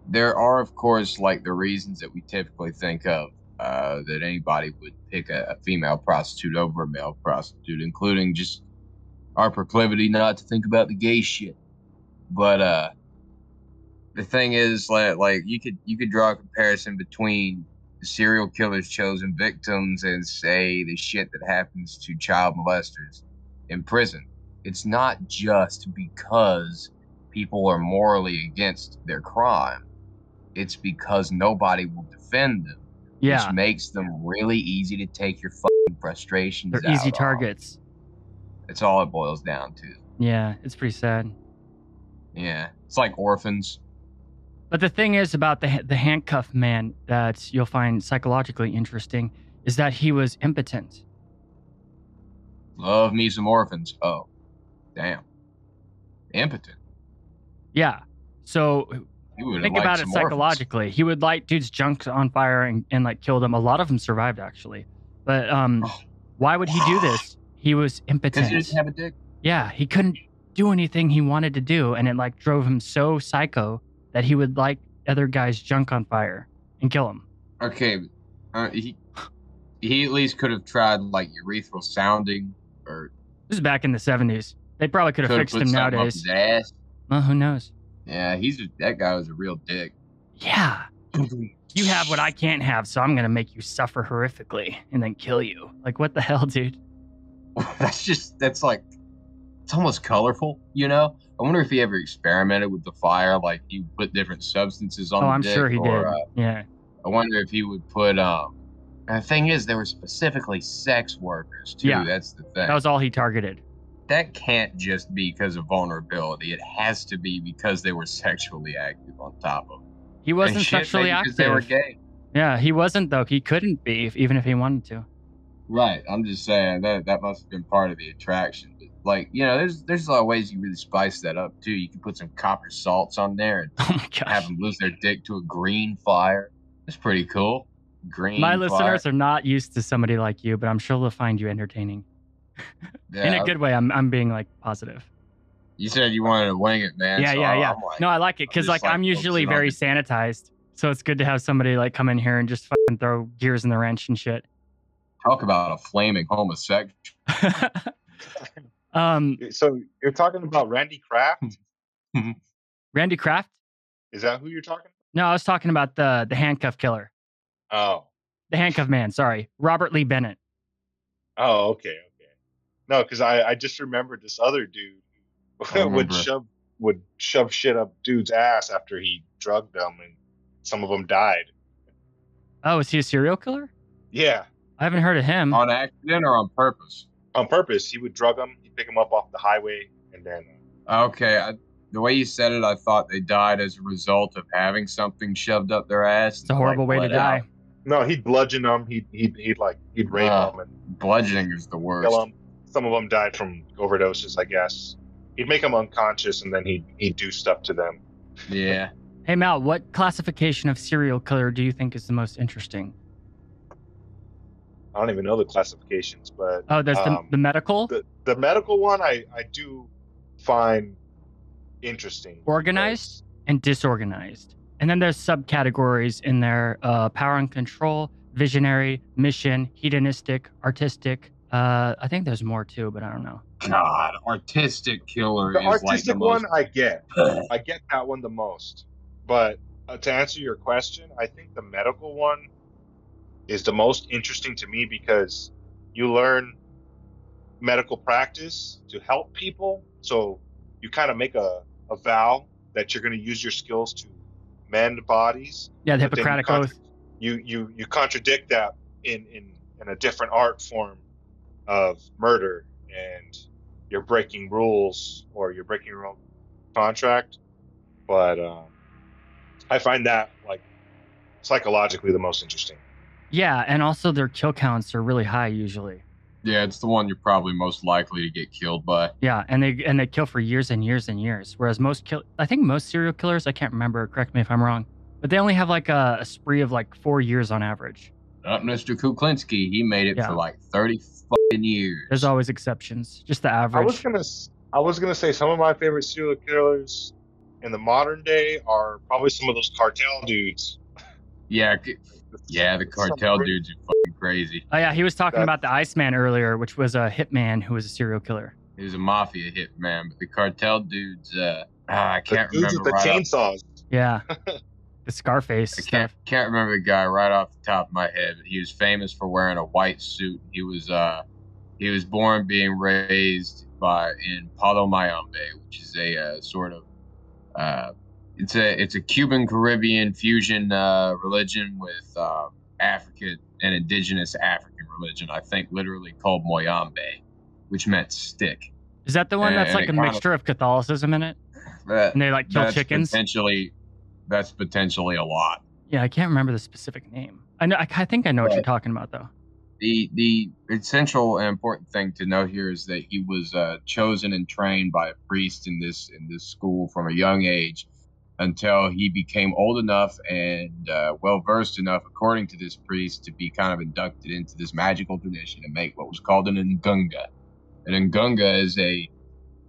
there are of course like the reasons that we typically think of uh, that anybody would pick a, a female prostitute over a male prostitute, including just our proclivity not to think about the gay shit. But uh, the thing is, like, like you could you could draw a comparison between the serial killer's chosen victims and say the shit that happens to child molesters in prison. It's not just because people are morally against their crime. It's because nobody will defend them. Yeah. Which makes them really easy to take your fucking frustrations. They're easy out on. targets. That's all it boils down to. Yeah, it's pretty sad. Yeah. It's like orphans. But the thing is about the the handcuff man that you'll find psychologically interesting is that he was impotent. Love me some orphans. Oh, damn. Impotent. Yeah. So think about it some orphans. psychologically. He would light dudes' junks on fire and, and like kill them. A lot of them survived actually. But um, Oh. why would he do this? He was impotent. he didn't have a dick. yeah, he couldn't do anything he wanted to do, and it like drove him so psycho that he would light other guys' junk on fire and kill them. Okay, uh, he he at least could have tried like urethral sounding, or This is back in the seventies. They probably could have fixed him nowadays. his ass. Well, who knows? Yeah, he's a, that guy was a real dick. Yeah. You have what I can't have, so I'm gonna make you suffer horrifically and then kill you. Like what the hell, dude? that's just that's like it's almost colorful, you know. I wonder if he ever experimented with the fire, like he put different substances on. Oh, the I'm dick, sure he did. uh, yeah. I wonder if he would put. um and the thing is, there were specifically sex workers too. Yeah. That's the thing. That was all he targeted. That can't just be because of vulnerability. It has to be because they were sexually active on top of it. He wasn't shit, sexually active. They were gay. Yeah, he wasn't though. He couldn't be if, even if he wanted to. Right. I'm just saying that that must have been part of the attraction. But, like, you know, there's there's a lot of ways you can really spice that up too. You can put some copper salts on there and Oh my have them lose their dick to a green fire. That's pretty cool. Green. My fire. listeners are not used to somebody like you, but I'm sure they'll find you entertaining. In a good way. I'm I'm being like positive. You said you wanted to wing it, man. yeah, so yeah, yeah. I'm like, no, I like it because like, like, I'm usually very sanitized, so it's good to have somebody like come in here and just fucking throw gears in the wrench and shit. talk about a flaming homosexual. um, So you're talking about Randy Kraft? Randy Kraft? Is that who you're talking No, I was talking about the the handcuff killer, Oh. the handcuff man. Sorry, Robert Lee Bennett. Oh, oh, okay, okay. No, because I, I just remembered this other dude I would shove would shove shit up dude's ass after he drugged them, and some of them died. Oh, is he a serial killer? Yeah, I haven't heard of him. on accident or on purpose? on purpose. He would drug them. He'd pick them up off the highway, and then Okay, I, the way you said it, I thought they died as a result of having something shoved up their ass. It's a horrible way to die. no, he'd bludgeon them. He'd he'd, he'd like he'd rape Ah. them and Bludgeoning is the worst. kill them. Some of them died from overdoses, I guess. He'd make them unconscious, and then he'd he'd do stuff to them. Yeah. Hey Mal, what classification of serial killer do you think is the most interesting? I don't even know the classifications, but Oh, there's the, um, the medical, the the medical one I I do find interesting. organized, and disorganized. And then there's subcategories in there: uh, power and control, visionary, mission, hedonistic, artistic. Uh, I think there's more too, but I don't know. God, artistic killer The is like the artistic most. one I get. I get that one the most. But uh, to answer your question, I think the medical one is the most interesting to me because you learn medical practice to help people. So you kind of make a, a vow that you're going to use your skills to mend bodies. Yeah, the but then you Hippocratic contra- Oath. You, you, you contradict that in, in, in a different art form of murder and you're breaking rules or you're breaking your own contract. But um, I find that like psychologically the most interesting. Yeah, and also their kill counts are really high usually. Yeah, it's the one you're probably most likely to get killed by. Yeah, and they and they kill for years and years and years. Whereas most kill, I think most serial killers, I can't remember. Correct me if I'm wrong, but they only have like a, a spree of like four years on average. Uh, Mr. Kuklinski, he made it Yeah. for like 30 fucking years. There's always exceptions, just the average. I was gonna s- I was gonna say some of my favorite serial killers in the modern day are probably some of those cartel dudes. yeah, yeah, the cartel great- dudes are fucking crazy. Oh yeah, he was talking That- about the Iceman earlier, which was a hitman who was a serial killer. He was a mafia hitman, but the cartel dudes, uh, ah, I The can't dudes remember with the right off- chainsaws. Yeah. the Scarface I can't stuff. can't remember the guy right off the top of my head. But he was famous for wearing a white suit. He was uh he was born being raised by in Palo Mayombe, which is a uh, sort of uh it's a it's a Cuban Caribbean fusion uh, religion with uh, African and indigenous African religion. I think literally called Moyambe, which meant stick. Is that the one And- that's and like a kind of- mixture of Catholicism in it? That, And they like kill that's chickens? Potentially, that's potentially a lot. Yeah, I can't remember the specific name. I know. I, I think I know what you're talking about, though. the the essential and important thing to note here is that he was uh, chosen and trained by a priest in this in this school from a young age until he became old enough and uh, well versed enough, according to this priest, to be kind of inducted into this magical tradition and make what was called an ngunga. An ngunga is a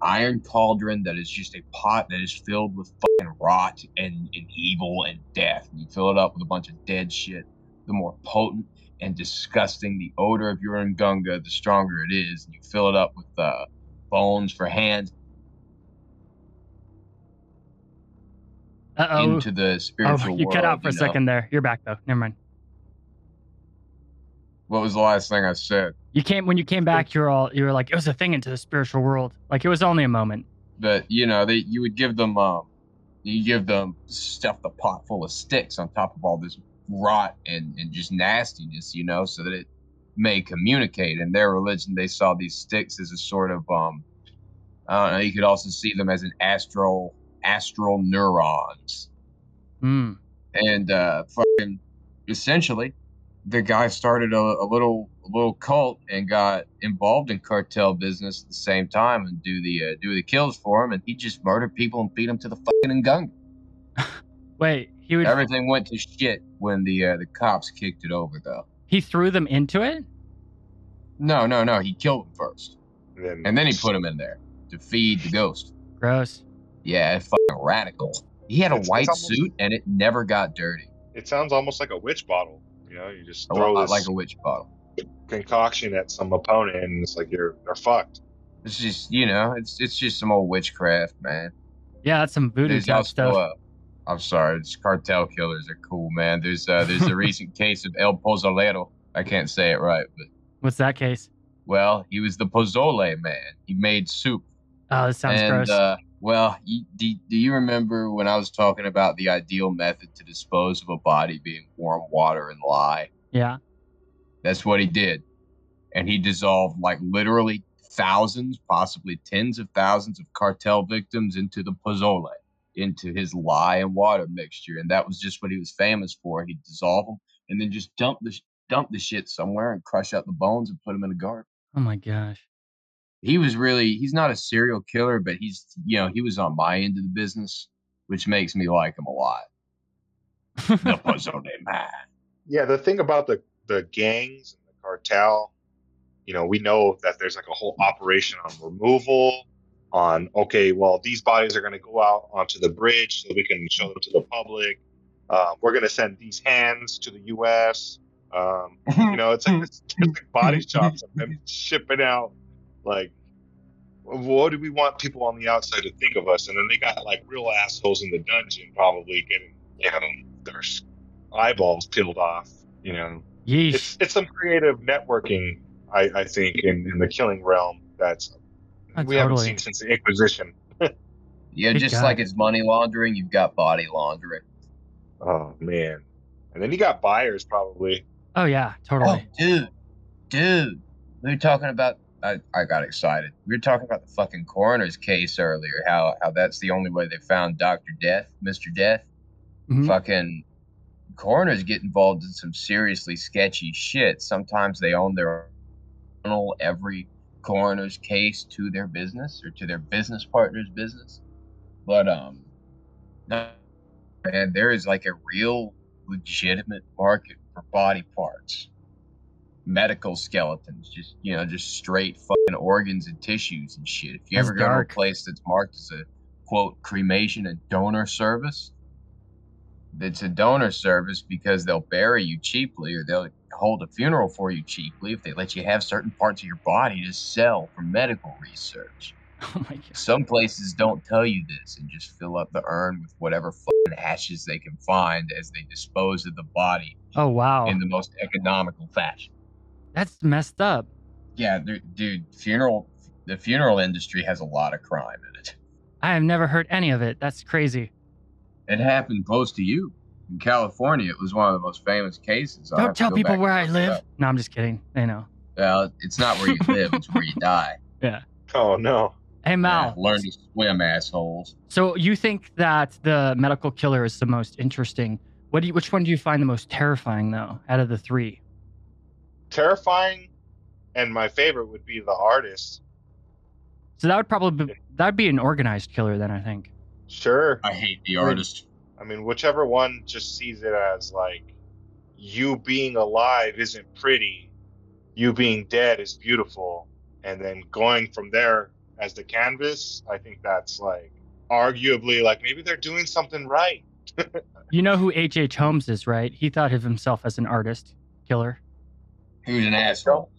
iron cauldron that is just a pot that is filled with fucking rot and, and evil and death. And you fill it up with a bunch of dead shit. The more potent and disgusting the odor of your ngunga, the stronger it is. And you fill it up with uh, bones for hands Uh oh. into the Oh, spiritual you world. cut out for a know? second there. You're back though. Never mind. What was the last thing I said? You came when you came back. You were all you were like it was a thing into the spiritual world. Like it was only a moment. But you know, they you would give them um, you give them stuff the pot full of sticks on top of all this rot and and just nastiness, you know, so that it may communicate. In their religion, they saw these sticks as a sort of um, I don't know. You could also see them as an astral astral neurons. Hmm. and uh, fucking essentially, the guy started a, a little a little cult and got involved in cartel business at the same time and do the uh, do the kills for him, and he just murdered people and feed them to the fucking Ngunga. Wait, he would Everything went to shit when the uh, the cops kicked it over, though. he threw them into it. No, no, no. He killed them first, And then, and then he put them in there to feed the ghost. Gross. Yeah, it's fucking radical. He had a It's- it's white almost- suit, and it never got dirty. It sounds almost like a witch bottle. You know, you just throw lot this like a witch bottle. concoction at some opponent, and it's like you're they're fucked. It's just you know, it's it's just some old witchcraft, man. Yeah, that's some voodoo There's type also, stuff. uh, I'm sorry, it's cartel killers are cool, man. There's uh, there's a recent case of El Pozolero. I can't say it right, but What's that case? well, he was the pozole man. He made soup. Oh, this sounds and gross. uh, well, you, do, do you remember when I was talking about the ideal method to dispose of a body being warm water and lye? yeah. That's what he did. And he dissolved like literally thousands, possibly tens of thousands of cartel victims into the pozole, into his lye and water mixture. And that was just what he was famous for. He'd dissolve them and then just dump the, dump the shit somewhere and crush out the bones and put them in a garden. Oh my gosh. He was really, he's not a serial killer, but he's, you know, he was on my end of the business, which makes me like him a lot. The pozole man. Yeah, the thing about the the gangs and the cartel, you know, we know that there's like a whole operation on removal, on okay, well, these bodies are going to go out onto the bridge so we can show them to the public. Um, we're going to send these hands to the U.S. Um, you know, it's like, it's like body shops of them shipping out like. What do we want people on the outside to think of us? And then they got like real assholes in the dungeon, probably getting you know their eyeballs peeled off. You know, Yeesh. it's it's some creative networking, I, I think, in, in the killing realm that's Oh, we haven't seen since the Inquisition. Yeah, Good just God. like it's money laundering, you've got body laundering. Oh man, and then you got buyers probably. Oh yeah, totally. Oh, dude, dude, we were talking about. I, I got excited. We were talking about the fucking coroner's case earlier. How how that's the only way they found Doctor Death, Mister Death. Mhm. Fucking coroners get involved in some seriously sketchy shit. Sometimes they own their own every coroner's case to their business or to their business partner's business. But um, and there is like a real legitimate market for body parts medical skeletons just you know just straight fucking organs and tissues and shit if you That's ever go dark. to a place that's marked as a quote cremation and donor service it's a donor service because they'll bury you cheaply or they'll hold a funeral for you cheaply if they let you have certain parts of your body to sell for medical research Oh my god. some places don't tell you this and just fill up the urn with whatever fucking ashes they can find as they dispose of the body Oh wow, in the most economical fashion. That's messed up. Yeah, dude, dude, funeral the funeral industry has a lot of crime in it. I have never heard any of it. That's crazy. It happened close to you in California. It was one of the most famous cases. Don't to tell people where I live. No, I'm just kidding. I know. Well, it's not where you live; it's where you die. Yeah. Oh no. Hey Mal, Yeah, learn to swim, assholes. so you think that the medical killer is the most interesting? What do you, which one do you find the most terrifying though, out of the three? Terrifying, and my favorite would be the artist. So that would probably be, that would be an organized killer then. I think. Sure. I hate the artist. I mean, whichever one just sees it as like you being alive isn't pretty, you being dead is beautiful, and then going from there as the canvas, I think that's like arguably like maybe they're doing something right. You know who H. H. Holmes is, right? He thought of himself as an artist killer. Who's an asshole?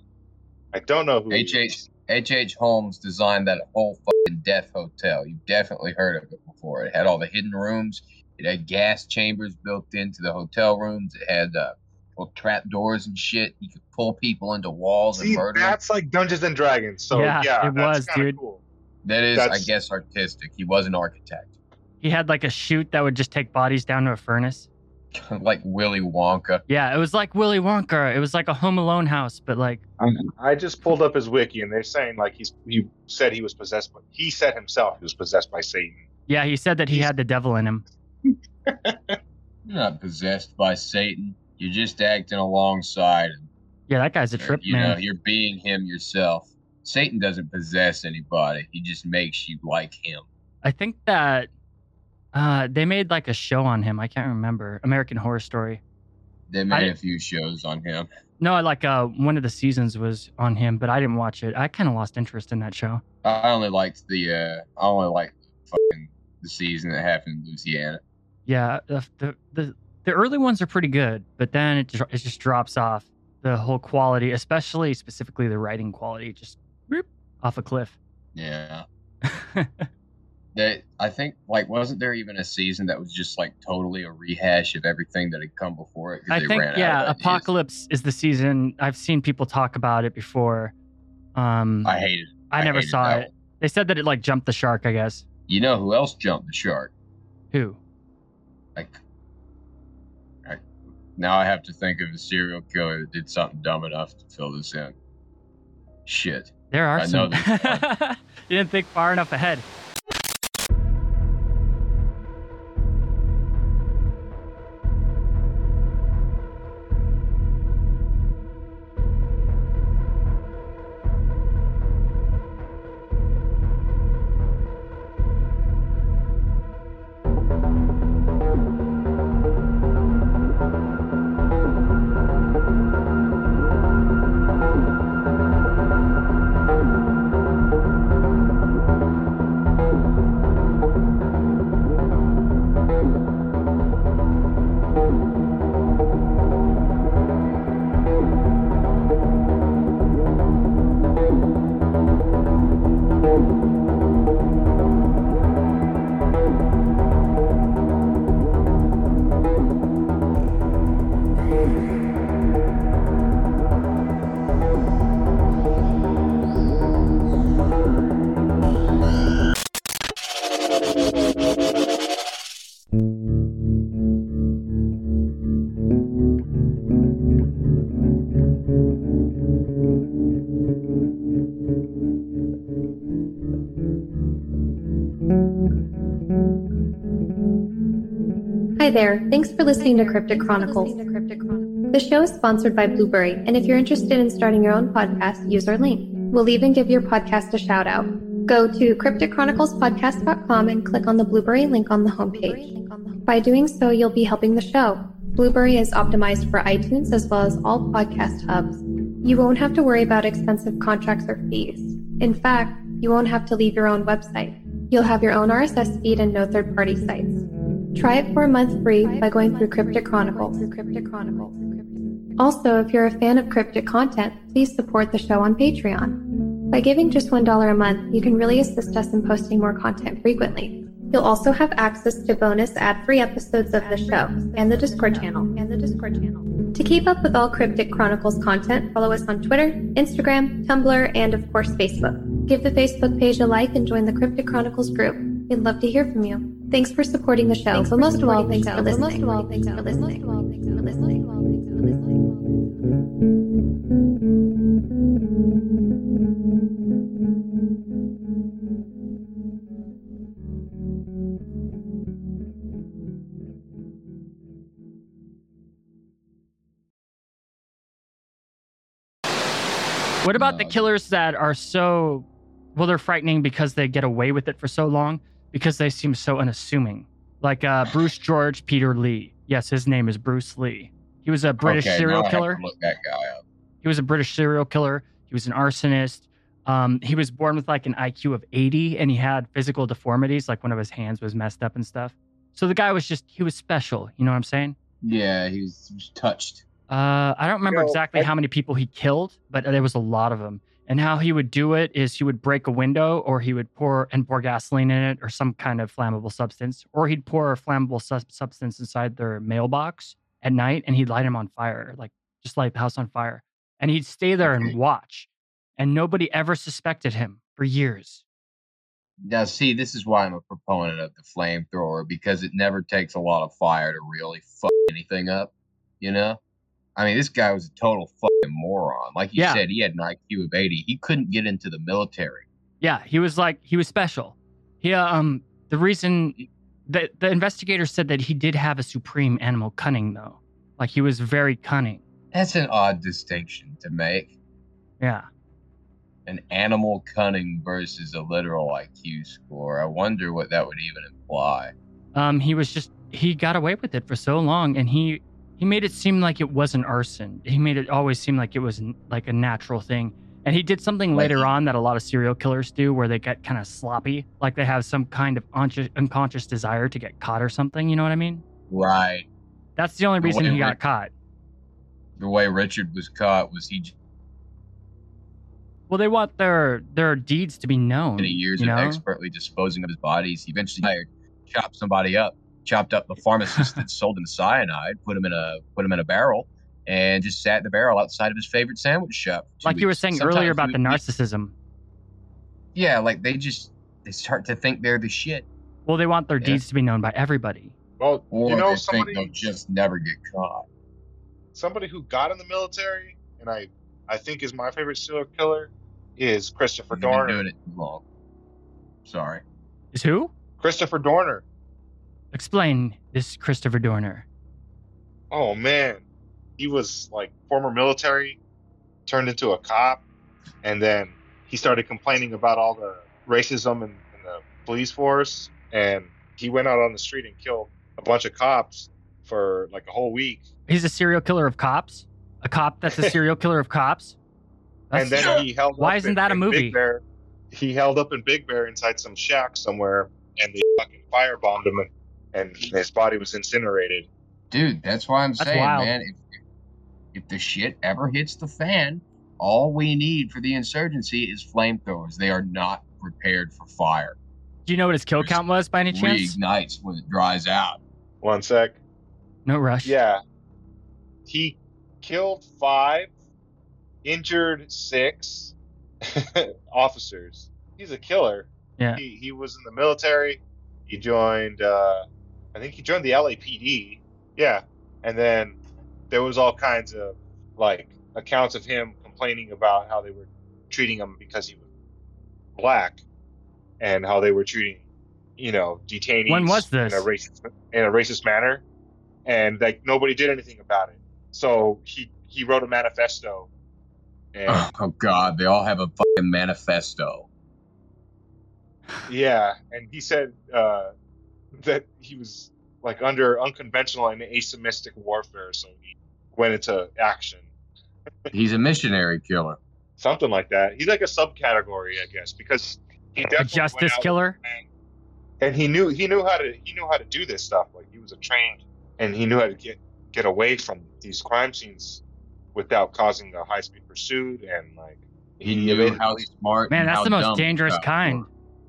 I don't know who. he H. H. H. H. Holmes designed that whole fucking death hotel. You've definitely heard of it before. It had all the hidden rooms. It had gas chambers built into the hotel rooms. It had uh, little trap doors and shit. You could pull people into walls See, and murder. them. that's like Dungeons and Dragons. So Yeah, yeah, it that's was, dude. Cool. That is, I guess, artistic. He was an architect, He had like a chute that would just take bodies down to a furnace. like Willy Wonka. Yeah, it was like Willy Wonka. It was like a Home Alone house, but like I just pulled up his wiki, and they're saying like he's he said he was possessed, but he said himself he was possessed by Satan. yeah, he said that he had the devil in him. You're not possessed by Satan. You're just acting alongside him. Yeah, that guy's a trip you know, man. you're being him yourself. Satan doesn't possess anybody. He just makes you like him. I think that uh, they made like a show on him. I can't remember. American Horror Story. They made a few shows on him. No, like uh, one of the seasons was on him, but I didn't watch it. I kind of lost interest in that show. I only liked the uh I only liked fucking the season that happened in Louisiana. Yeah, the the the, the early ones are pretty good, but then it it just drops off. The whole quality, especially specifically the writing quality, just whoop, off a cliff. Yeah. That I think like wasn't there even a season that was just like totally a rehash of everything that had come before it? I think yeah. Apocalypse is the season. I've seen people talk about it before. Um, I hated. it. I never hated saw it. one. They said that it like jumped the shark. I guess. You know who else jumped the shark? Who? Like, I, now I have to think of a serial killer that did something dumb enough to fill this in. Shit. There are I know some. you didn't think far enough ahead. There. Thanks for listening to Cryptic Chronicles. The show is sponsored by Blubrry, and if you're interested in starting your own podcast, use our link. We'll even give your podcast a shout out. Go to crypticchroniclespodcast.com and click on the Blubrry link on the homepage. By doing so, you'll be helping the show. Blubrry is optimized for iTunes as well as all podcast hubs. You won't have to worry about expensive contracts or fees. In fact, you won't have to leave your own website. You'll have your own RSS feed and no third party sites. Try it for a month free by going through Cryptic Chronicles. Also, if you're a fan of cryptic content, please support the show on Patreon. By giving just $1 a month, you can really assist us in posting more content frequently. You'll also have access to bonus ad-free episodes of the show and the Discord channel and the Discord channel. To keep up with all Cryptic Chronicles content, follow us on Twitter, Instagram, Tumblr, and of course Facebook. Give the Facebook page a like and join the Cryptic Chronicles group. We'd love to hear from you. Thanks for supporting the show, but most of all, thanks for listening. Most of all, thanks for listening. Thanks for listening. What about the killers that are so well they're frightening because they get away with it for so long because they seem so unassuming. Like uh, Bruce George Peter Lee. Yes, his name is Bruce Lee. He was a British Okay, serial now I have to killer. Look that guy up. He was a British serial killer. He was an arsonist. Um, he was born with like an IQ of 80 and he had physical deformities, like one of his hands was messed up and stuff. So the guy was just, he was special. You know what I'm saying? Yeah, he was, he was touched. Uh, I don't remember Yo, exactly I- how many people he killed, but there was a lot of them. And how he would do it is he would break a window, or he would pour and pour gasoline in it, or some kind of flammable substance, or he'd pour a flammable sus- substance inside their mailbox at night, and he'd light him on fire, like just light the house on fire. And he'd stay there and watch, and nobody ever suspected him for years. Now, see, this is why I'm a proponent of the flamethrower because it never takes a lot of fire to really fuck anything up. You know, I mean, this guy was a total fucking moron. Like you Yeah. said, he had an IQ of 80. He couldn't get into the military. Yeah, he was like he was special. He uh, um the reason the the investigator said that he did have a supreme animal cunning though. Like he was very cunning. That's an odd distinction to make. Yeah. An animal cunning versus a literal IQ score. I wonder what that would even imply. Um he was just he got away with it for so long and he he made it seem like it wasn't arson. He made it always seem like it was like a natural thing. And he did something later on that a lot of serial killers do where they get kind of sloppy, like they have some kind of unconscious, desire to get caught or something, you know what I mean? Right. That's the only The reason he got Rick- caught. The way Richard was caught was he Well, they want their their deeds to be known. many years you know? of expertly disposing of his bodies. He eventually hired, chopped somebody up, chopped up the pharmacist that sold him cyanide, put him in a put him in a barrel, and just sat in the barrel outside of his favorite sandwich shop. for two like you were saying Sometimes earlier about he the would- narcissism. Yeah, like they just they start to think they're the shit, Well, they want their Yeah. deeds to be known by everybody. Well, or you know they somebody think they'll just never get caught. somebody who got in the military, and I I think is my favorite serial killer, is Christopher He's Dorner. doing it long. Sorry. Is who? Christopher Dorner. Explain this Christopher Dorner. Oh man, he was like former military, turned into a cop, and then he started complaining about all the racism in, in the police force, and he went out on the street and killed a bunch of cops for like a whole week. He's a serial killer of cops. A cop that's a serial killer of cops. and then he held. Why up isn't in- that a movie? Big Bear. He held up in Big Bear inside some shack somewhere, and they fucking firebombed him, and, and his body was incinerated. Dude, that's why I'm That's saying, wild. man, if, if the shit ever hits the fan, all we need for the insurgency is flamethrowers. They are not prepared for fire. Do you know what his kill There's count was by any chance? Reignites when it dries out. One sec. No rush. Yeah. He killed five, injured six officers. He's a killer. Yeah. He, he was in the military. He joined, uh, I think he joined the LAPD. Yeah. And then there was all kinds of like accounts of him complaining about how they were treating him because he was black and how they were treating, you know, detainees When was this? in a racist in a racist manner, and like nobody did anything about it. So he he wrote a manifesto, and Oh, oh God, they all have a fucking manifesto. yeah, and he said uh, that he was like under unconventional and asymmetric warfare, so he went into action, He's a missionary killer. something like that. He's like a subcategory, I guess, because he A definitely went justice killer. and, and he knew he knew how to he knew how to do this stuff. Like he was a trained, and he knew how to get get away from these crime scenes without causing a high speed pursuit and like He knew how police. smart. Man, and that's how the most dangerous kind. were.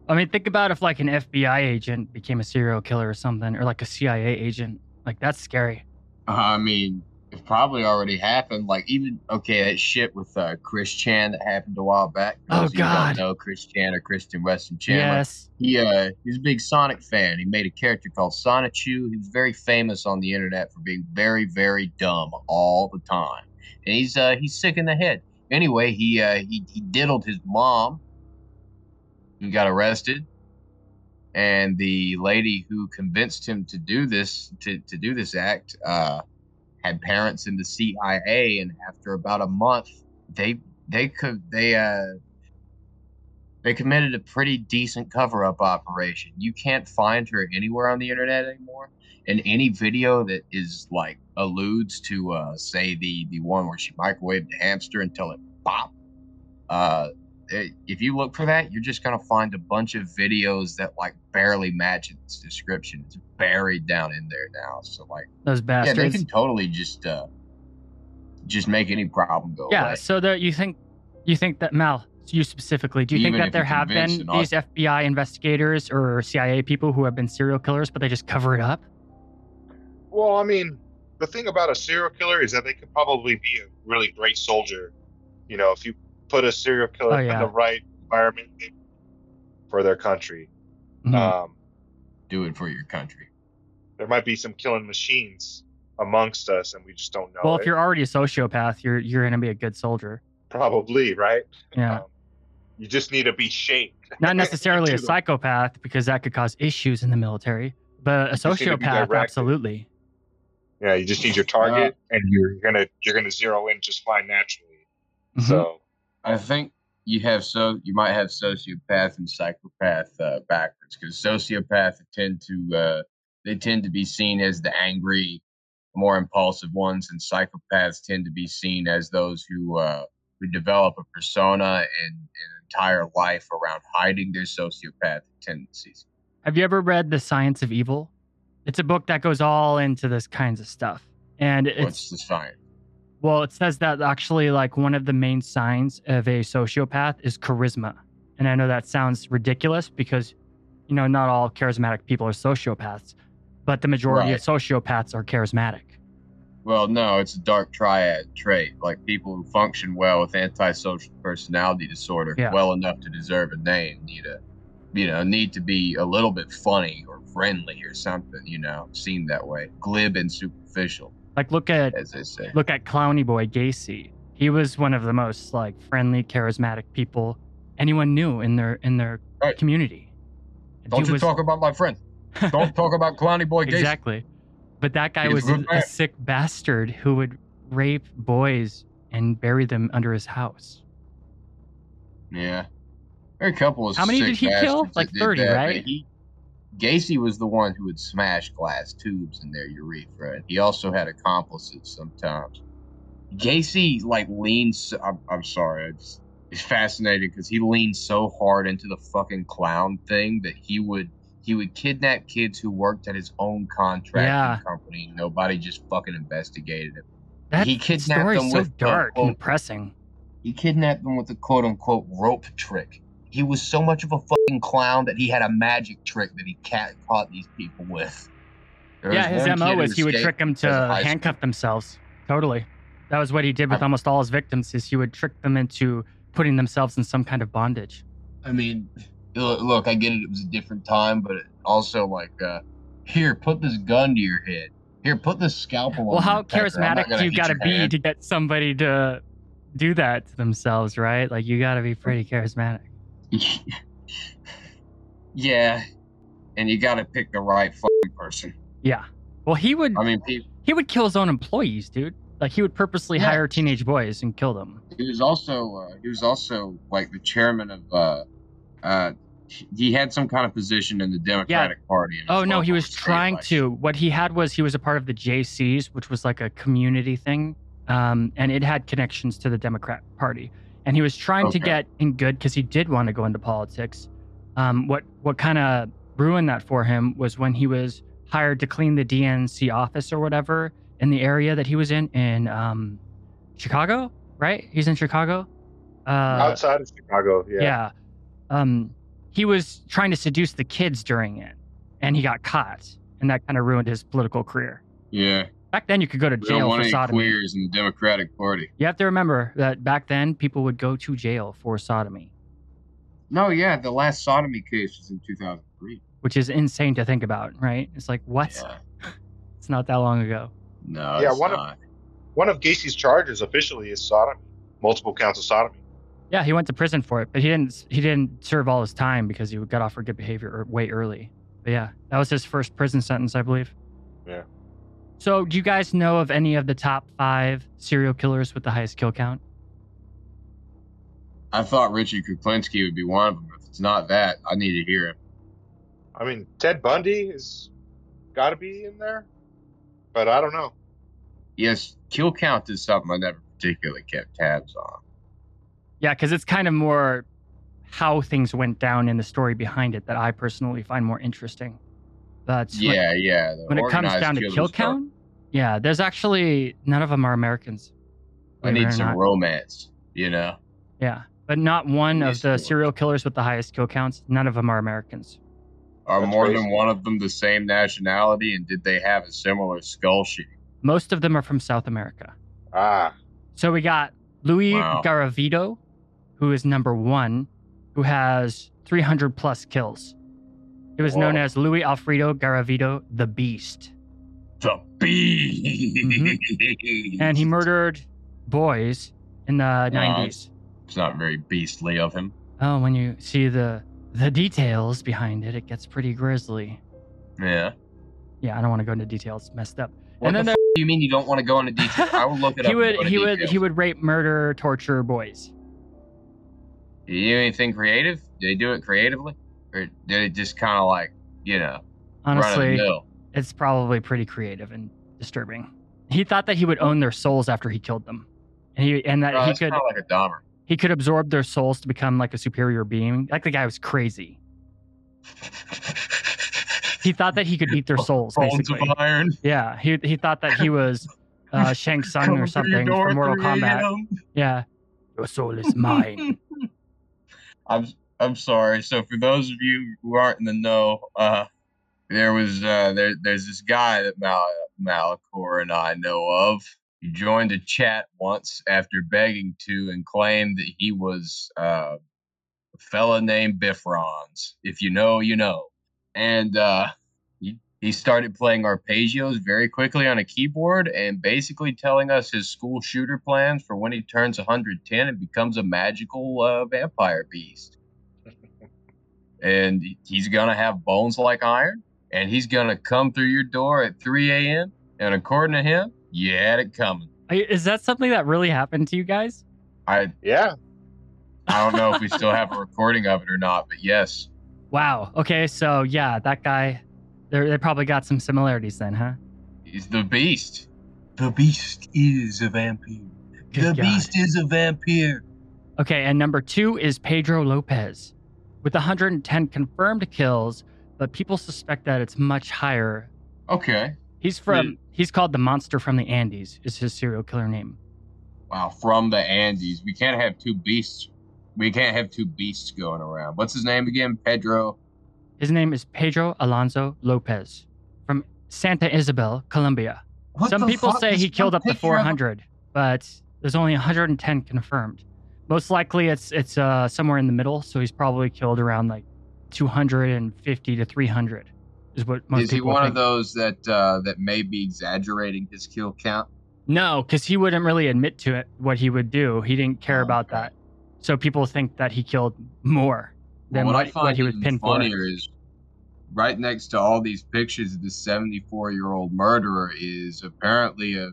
I mean, think about if like an FBI agent became a serial killer or something, or like a CIA agent. Like that's scary. Uh, I mean, it probably already happened. Like even okay, that shit with uh, Chris Chan that happened a while back. Oh you God. don't know Chris Chan or Kristen Weston Chandler. Yes. He uh he's a big Sonic fan. He made a character called Sonichu. He was very famous on the internet for being very, very dumb all the time. And he's uh he's sick in the head. Anyway, he uh he, he diddled his mom. He got arrested. And the lady who convinced him to do this to, to do this act uh had parents in the CIA and after about a month they they could they uh they committed a pretty decent cover up operation. You can't find her anywhere on the internet anymore. And any video that is like alludes to uh say the the one where she microwaved the hamster until it popped. Uh if you look for that, you're just gonna find a bunch of videos that like barely match its description. It's buried down in there now. So like Those bastards. yeah, they can totally just uh just make any problem go Yeah. away. So that you think you think that Mal, you specifically, do you think that there have been these FBI investigators or CIA people who have been serial killers, but they just cover it up? Well, I mean, the thing about a serial killer is that they could probably be a really great soldier. You know, if you put a serial killer Oh, in the right environment for their country, Mhm. um, Do it for your country. there might be some killing machines amongst us, and we just don't know. well, it. if you're already a sociopath, you're you're gonna be a good soldier. probably right, Yeah. Um, you just need to be shaped. Not necessarily a psychopath because that could cause issues in the military, but a just need to be sociopath, absolutely. Yeah, you just need your target, and you're gonna you're gonna zero in just fine naturally. Mhm. So I think you have so you might have sociopath and psychopath uh, backwards because sociopaths tend to uh, they tend to be seen as the angry, more impulsive ones, and psychopaths tend to be seen as those who uh, who develop a persona and an entire life around hiding their sociopathic tendencies. Have you ever read The Science of Evil? It's a book that goes all into this kinds of stuff. And it's What's the science? Well, it says that actually like one of the main signs of a sociopath is charisma. And I know that sounds ridiculous because you know not all charismatic people are sociopaths, but the majority of sociopaths are charismatic. Well, no, it's a dark triad trait. Like people who function well with antisocial personality disorder, Yeah. well enough to deserve a name, need a, you know, need to be a little bit funny or friendly or something. You know, seem that way, glib and superficial, Like look at as they say. look at Clowny Boy Gacy. He was one of the most like friendly, charismatic people anyone knew in their in their Right. community. Don't Dude you was- talk about my friend. Don't talk about Clowny Boy Gacy. exactly. But that guy He's was a, a sick bastard who would rape boys and bury them under his house. Yeah. There are a couple of How many did he kill? Like 30, that, right? He, Gacy was the one who would smash glass tubes in their urethra. and He also had accomplices sometimes. Gacy like leans. I'm, I'm sorry. It's it's fascinating because he leaned so hard into the fucking clown thing that he would he would kidnap kids who worked at his own contracting Yeah. company. Nobody just fucking investigated him. That He kidnapped them so with, dark quote- and depressing. He kidnapped them with a quote unquote rope trick. He was so much of a fucking clown that he had a magic trick that he cat caught these people with. There Yeah, his MO was he would trick them to handcuff themselves. Totally. That was what he did with almost all his victims is he would trick them into putting themselves in some kind of bondage. I mean, look, I get it. It was a different time, but also like, uh, here, put this gun to your head. Here, put this scalpel. Well, on how your pecker. I'm not charismatic do you got to be hand." to get somebody to do that to themselves, right? Like you got to be pretty charismatic. yeah, and you got to pick the right fucking person. Yeah. Well, he would I mean, people. he would kill his own employees, dude. Like he would purposely Yeah. hire teenage boys and kill them. he was also uh, he was also like the chairman of uh uh he had some kind of position in the Democratic Party. in Oh no, he was trying election. to. What he had was he was a part of the JCs, which was like a community thing, um, and it had connections to the Democrat Party. And he was trying to get in good because he did want to go into politics. Um, what what kind of ruined that for him was when he was hired to clean the DNC office or whatever in the area that he was in in um, Chicago, right? He's in Chicago. Uh, outside of Chicago, yeah. yeah. Um, he was trying to seduce the kids during it, and he got caught, and that kind of ruined his political career. Yeah. Back then, you could go to We don't jail want for any sodomy. queers in the Democratic Party. You have to remember that back then, people would go to jail for sodomy, No, yeah, the last sodomy case was in 2003. which is insane to think about, right? It's like, what? Yeah. It's not that long ago. No, Yeah, it's one of- One of Gacy's charges officially is sodomy, multiple counts of sodomy. Yeah, he went to prison for it, but he didn't. He didn't serve all his time because he got off for good behavior er, way early. But yeah, that was his first prison sentence, I believe. Yeah. So, do you guys know of any of the top five serial killers with the highest kill count? I thought Richard Kuklinski would be one of them. If it's not that, I need to hear him. I mean, Ted Bundy has got to be in there, but I don't know. Yes, kill count is something I never particularly kept tabs on. Yeah, because it's kind of more how things went down in the story behind it that I personally find more interesting. But when- Yeah, yeah. when it comes down to kill are- count, yeah, there's actually none of them are Americans. I need some not. romance, you know? Yeah, but not one of some the serial killers with the highest kill counts. None of them are Americans. Are That's more crazy. than one of them the same nationality, and did they have a similar skull shape? Most of them are from South America. Ah, So we got Louis Wow. Garavito, who is number one, who has 300 plus kills. He was known as Louis Alfredo Garavito the Beast. The beast. Mm-hmm. And he murdered boys in the 90s. It's not very beastly of him. Oh, when you see the the details behind it, it gets pretty grisly. Yeah. Yeah, I don't want to go into details. It's messed up. What and the then f- do you mean you don't want to go into detail? I will look it he up. would and go he would he would rape, murder, torture boys. He do anything creative? Did he do it creatively, or did it just kind of like you know run of the Honestly, it's probably pretty creative and disturbing. He thought that he would own their souls after he killed them, and he and that Oh, he could like a Dahmer. he could absorb their souls to become like a superior being. Like the guy was crazy. He thought that he could eat their souls, Bones basically. of iron. Yeah, he he thought that he was uh, Shang Tsung or something from Mortal Kombat. Yeah, your soul is mine. I'm I'm sorry. So for those of you who aren't in the know, uh, there was uh, there there's this guy that Mal- Malacor and I know of. He joined a chat once after begging to and claimed that he was uh, a fella named Bifrons. If you know, you know. And uh, he, he started playing arpeggios very quickly on a keyboard and basically telling us his school shooter plans for when he turns 110 and becomes a magical uh, vampire beast. And he's gonna have bones like iron, and he's gonna come through your door at 3 a.m. And according to him, you had it coming. Is that something that really happened to you guys? I yeah. I don't know if we still have a recording of it or not, but yes, Wow. Okay, so yeah, that guy, they they probably got some similarities then, huh? he's the beast. The beast is a vampire. Good the God. beast is a vampire. Okay, and number two is Pedro Lopez, with 110 confirmed kills, but people suspect that it's much higher. Okay. He's from. Hmm. He's called the Monster from the Andes. Is his serial killer name? Wow, from the Andes. We can't have two beasts. We can't have two beasts going around. What's his name again? Pedro. His name is Pedro Alonso Lopez, from Santa Isabel, Colombia. What Some people say he killed up to picture of him- 400, but there's only 110 confirmed. Most likely, it's it's uh, somewhere in the middle. So he's probably killed around like 250 to 300, is what most Is he one think. of those that uh, that may be exaggerating his kill count? No, because he wouldn't really admit to it what he would do. He didn't care Oh, about okay. that. So people think that he killed more than what, what, I find what he was pinned for. funnier is right next to all these pictures of this 74 year old murderer is apparently a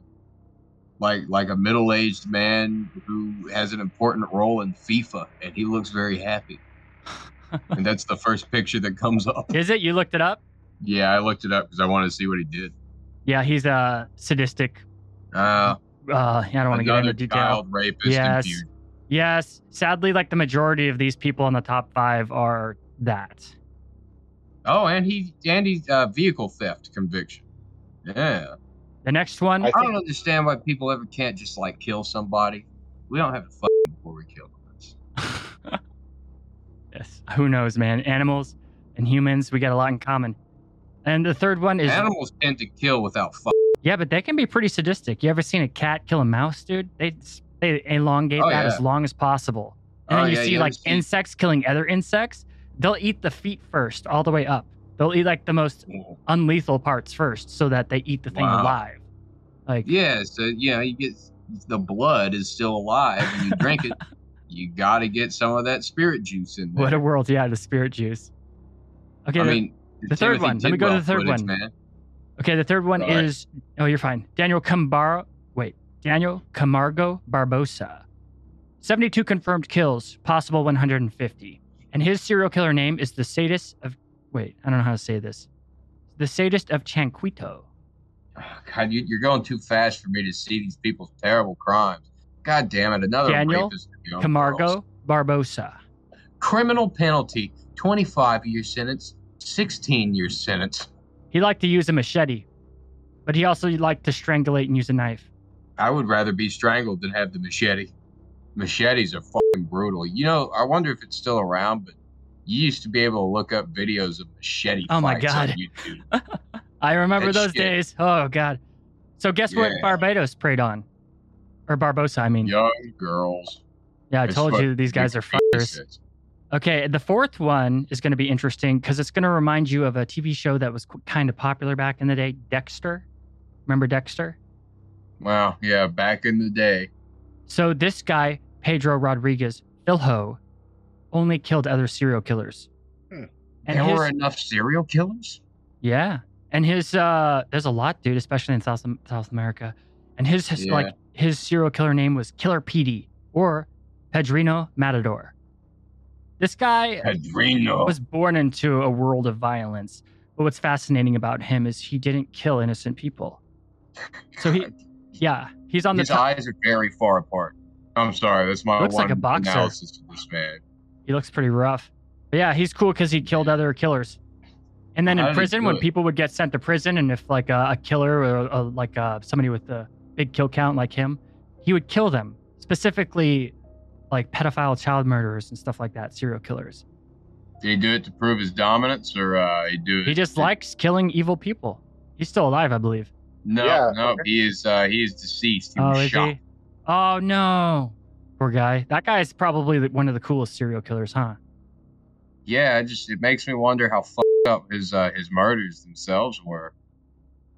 like like a middle aged man who has an important role in FIFA, and he looks very happy. and that's the first picture that comes up. Is it? You looked it up? Yeah, I looked it up because I wanted to see what he did. Yeah, he's a sadistic. Uh, Uh, I don't want to get into detail. child rapist Yes. Yes, sadly, like the majority of these people in the top five are that. Oh, and he and he's uh, vehicle theft conviction. Yeah. The next one, I I don't understand why people ever can't just like kill somebody. We don't have to fuck before we kill them. Yes. Who knows, man? Animals and humans, we got a lot in common. And the third one is Animals tend to kill without fuck. yeah, but they can be pretty sadistic. You ever seen a cat kill a mouse, dude? They they elongate Oh, that yeah. as long as possible. And Oh, then you yeah, see you like see- insects killing other insects. They'll eat the feet first, all the way up. They'll eat like the most unlethal parts first, so that they eat the thing Wow. alive. Like Yeah, so you know, you get the blood is still alive and you drink it. You got to get some of that spirit juice in there. what a world! Yeah, the spirit juice. Okay, I the, mean, the third one. Let me go to the third footage, one. man. okay, the third one All right. is. Oh, you're fine. Daniel Camargo. Wait, Daniel Camargo Barbosa. 72 confirmed kills, possible 150. And his serial killer name is the sadist of. Wait, I don't know how to say this. The sadist of Chanquito. God, you, you're going too fast for me to see these people's terrible crimes. God damn it, another Daniel rapist of young girls. Camargo Barbosa. Criminal penalty: 25 year sentence, 16 year sentence. He liked to use a machete, but he also liked to strangulate and use a knife. I would rather be strangled than have the machete. Machetes are fucking brutal. You know, I wonder if it's still around, but you used to be able to look up videos of machete Oh my fights on God. YouTube. I remember That those shit. days. Oh god. So guess what Barbados preyed on? Or Barbosa, I mean. Young girls. Yeah, I It's told what you these guys are Wikipedia fuckers. Okay, the fourth one is going to be interesting because it's going to remind you of a TV show that was kind of popular back in the day, Dexter. Remember Dexter? Well, yeah, back in the day. So this guy, Pedro Rodrigues Filho, only killed other serial killers. Hmm. And there his, were enough serial killers? yeah, and his uh, there's a lot, dude, especially in South South America. And his, his Yeah. like his serial killer name was Killer Petey or Pedrinho Matador. This guy pedrinho. was born into a world of violence. But what's fascinating about him is he didn't kill innocent people. So he, yeah, he's on the His eyes are very far apart. I'm sorry, that's my Looks like a boxer. analysis of this man. He looks pretty rough. But yeah, he's cool because he killed other killers. And then How in prison, when people would get sent to prison, and if like a, a killer or a, like uh somebody with a big kill count like him, he would kill them. Specifically, like pedophile child murderers and stuff like that, serial killers. Did he do it to prove his dominance, or uh, he do it? He just to- likes killing evil people. He's still alive, I believe. No, Yeah, no, he is. Uh, he is deceased. He Oh, was is shot. he? Oh no, poor guy. That guy is probably one of the coolest serial killers, huh? Yeah, it just it makes me wonder how fucked up his uh, his murders themselves were.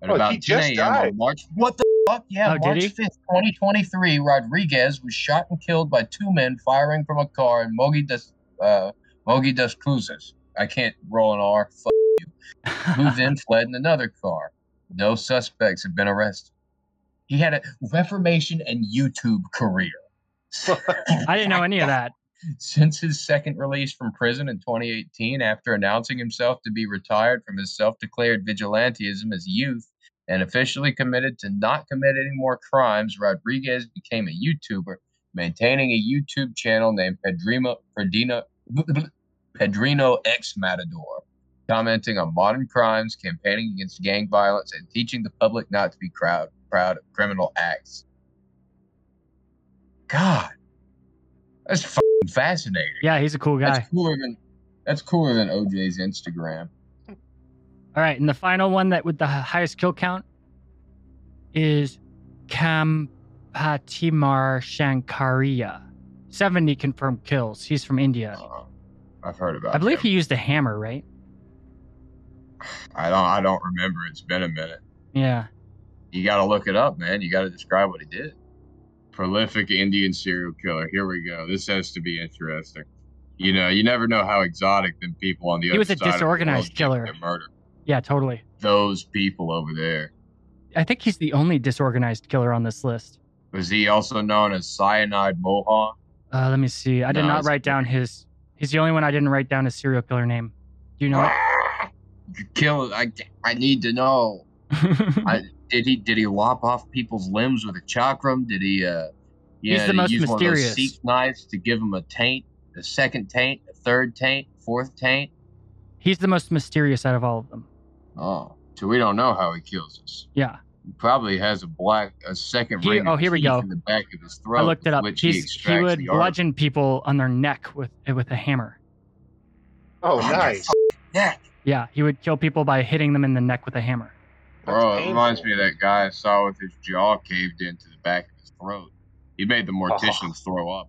At Oh, about he 10 just a.m. on died. March. What the fuck? Yeah, Oh, March fifth, twenty twenty three. Rodrigues was shot and killed by two men firing from a car in Mogi das uh, Mogi das Cruzes. I can't roll an R. Fuck you. Who then fled in another car. No suspects have been arrested. He had a Reformation and YouTube career. I didn't know any of that. Since his second release from prison in 2018, after announcing himself to be retired from his self declared vigilantism as youth and officially committed to not commit any more crimes, Rodrigues became a YouTuber, maintaining a YouTube channel named Pedrinho, Pedrinho, Pedrinho X Matador, commenting on modern crimes, campaigning against gang violence, and teaching the public not to be proud, proud of criminal acts. God, that's fucking fascinating. Yeah, he's a cool guy. That's cooler than that's cooler than OJ's Instagram. All right, and the final one that with the highest kill count is Kampatimar Shankariya. 70 confirmed kills. He's from India. Uh, I've heard about. I believe him. he used a hammer, right? I don't. I don't remember. It's been a minute. Yeah. You got to look it up, man. You got to describe what he did. Prolific Indian serial killer. Here we go. This has to be interesting. You know, you never know how exotic them people on the He other was a side of the disorganized world killer. Murder Yeah, totally. those people over there. I think he's the only disorganized killer on this list. Was he also known as Cyanide Mohan? Uh, let me see. I did No, not write down his. He's the only one I didn't write down his serial killer name. Do you know You Kill. I. I need to know. I, did he did he lop off people's limbs with a chakram? Did he uh yeah, He's the most use one of mysterious. those Sikh knives to give him a taint, a second taint, a third taint, fourth taint? he's the most mysterious out of all of them. Oh, so we don't know how he kills us. Yeah. He probably has a black a second He- ring. oh, here we go. In the back of his throat. I looked it up. Which He's, he, he would bludgeon people on their neck with with a hammer. Oh, nice. Neck. Yeah, he would kill people by hitting them in the neck with a hammer. Bro, That's it reminds me of that guy I saw with his jaw caved into the back of his throat. He made the oh. morticians throw up.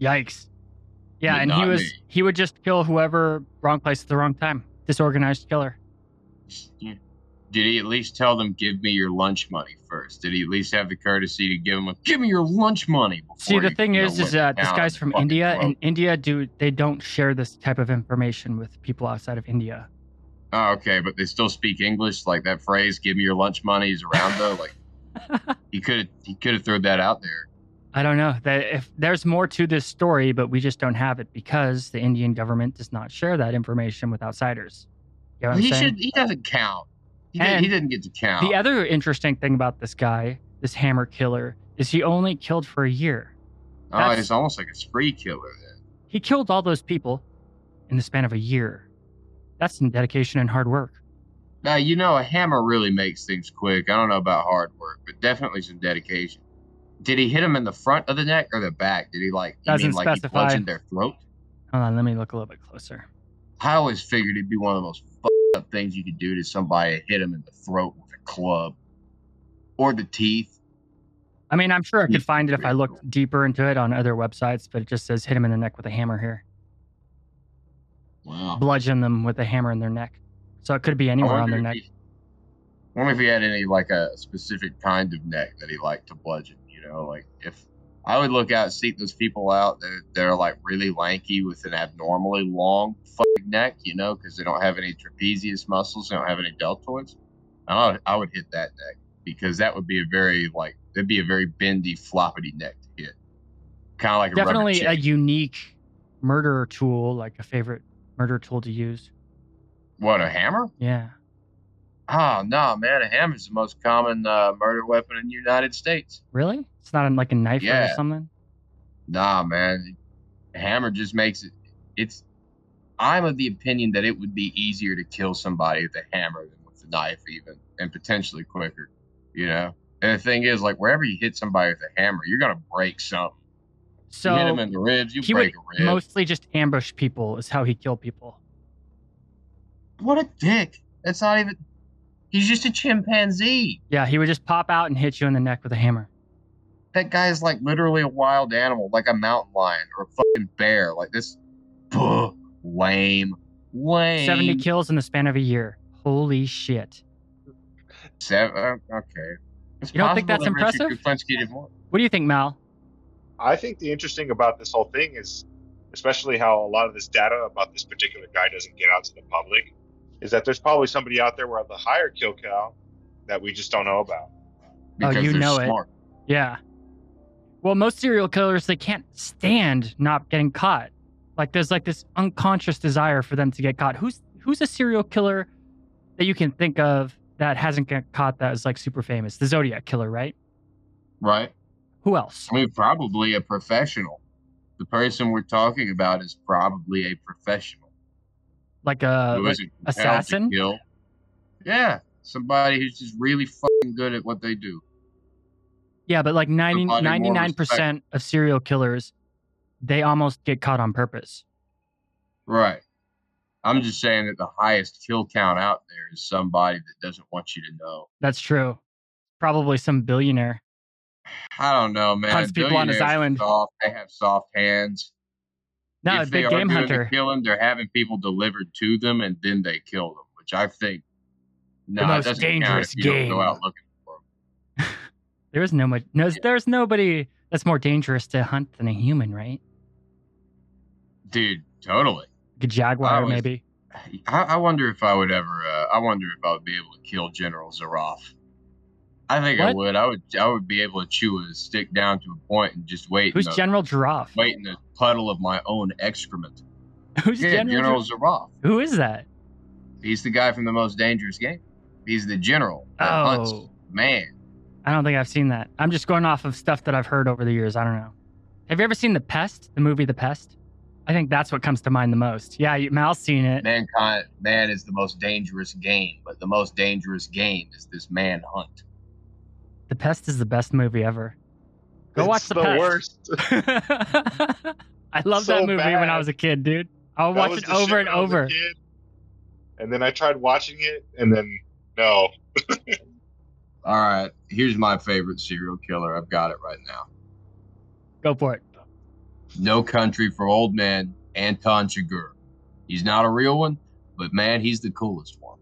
Yikes. Yeah, But and he was me. he would just kill whoever wrong place at the wrong time. Disorganized killer. Yeah. Did he at least tell them, "Give me your lunch money first? Did he at least have the courtesy to give them a, "Give me your lunch money"? See, the you, thing you know, is, is went that this guy's from India, throat? and India do they don't share this type of information with people outside of India. Oh, okay, but they still speak English. Like that phrase, "Give me your lunch money" is around though. Like he could have he could have thrown that out there. I don't know that if there's more to this story, but we just don't have it because the Indian government does not share that information with outsiders. You know what I'm he saying? should he doesn't count. He, did, he didn't get to count. The other interesting thing about this guy, this hammer killer, is he only killed for a year. oh, that's- it's almost like a spree killer then. He killed all those people in the span of a year. That's some dedication and hard work. Now you know a hammer really makes things quick. I don't know about hard work, but definitely some dedication. Did he hit him in the front of the neck or the back? Did he like you Doesn't mean like he specify. bludgeoned their throat? Hold on, let me look a little bit closer. I always figured it'd be one of the most fucked up things you could do to somebody: hit him in the throat with a club or the teeth. I mean, I'm sure I could find it if I looked deeper into it on other websites, but it just says hit him in the neck with a hammer here. Wow. Bludgeon them with a hammer in their neck. So it could be anywhere on their neck. he- I wonder if he had any like a specific kind of neck that he liked to bludgeon. You know, like if I would look out, seek those people out. They're they're like really lanky with an abnormally long fucking neck. You know, because they don't have any trapezius muscles. They don't have any deltoids. I would, I would hit that neck because that would be a very like that'd be a very bendy, floppity neck to hit. Kind of like a Definitely a chicken. unique murder tool, like a favorite murder tool to use. what a hammer. Yeah. Oh no, man! A hammer is the most common uh, murder weapon in the United States. Really? It's not like a knife or something? Nah, man. A hammer just makes it. It's. I'm of the opinion that it would be easier to kill somebody with a hammer than with a knife, even, and potentially quicker. You know. And the thing is, like wherever you hit somebody with a hammer, you're gonna break something. So you hit him in the ribs, you he would a rib. mostly just ambush people is how he killed people. what a dick! That's not even. He's just a chimpanzee. Yeah, he would just pop out and hit you in the neck with a hammer. That guy is like literally a wild animal, like a mountain lion or a fucking bear. Like this. Lame. Lame. 70 kills in the span of a year. Holy shit. Seven. uh, okay. It's You don't think that's that impressive? Kuklinski did more. What do you think, Mal? I think the interesting about this whole thing is, especially how a lot of this data about this particular guy doesn't get out to the public, is that there's probably somebody out there with a higher kill count that we just don't know about. Oh, you they're know it. Yeah. Well, most serial killers, they can't stand not getting caught. Like there's like this unconscious desire for them to get caught. Who's who's a serial killer that you can think of that hasn't got caught that is like super famous? The Zodiac killer, right? Right? Who else? I mean, probably a professional. The person we're talking about is probably a professional Like a like isn't compelled to assassin? kill. Yeah, somebody who's just really fucking good at what they do. Yeah, but like 90, 99% of serial killers, they almost get caught on purpose. Right. I'm just saying that the highest kill count out there is somebody that doesn't want you to know. That's true. Probably some billionaire. I don't know, man. Hunts people on his island. Soft. They have soft hands. No, if big game hunter. the killing, they're having people delivered to them and then they kill them, which I think no, most it doesn't dangerous game. go out looking for them. There is no much. No, there's nobody that's more dangerous to hunt than a human, right? Dude, totally. Like a jaguar, was- maybe. I, I wonder if I would ever. Uh, I wonder if I would be able to kill General Zaroff. I think I would. I would. I would be able to chew a stick down to a point and just wait. Who's the, General Giraffe? Wait in the puddle of my own excrement. Who's Yeah, General? General Gir- Zaroff. Who is that? He's the guy from the most dangerous game. He's the general that oh. hunts Oh, man. I don't think I've seen that. I'm just going off of stuff that I've heard over the years. I don't know. Have you ever seen The Pest? The movie The Pest? I think that's what comes to mind the most. Yeah, you- Mal's seen it. Mankind, man is the most dangerous game, but the most dangerous game is this man hunt. The Pest is the best movie ever. Go watch The the Pest. worst. I loved So that movie when I was a kid, dude. I'll That watch it over and when I was a over. And then I tried watching it, and then no. All right, here's my favorite serial killer. I've got it right now. Go for it. No Country for Old Men, Anton Chigurh. He's not a real one, but man, he's the coolest one.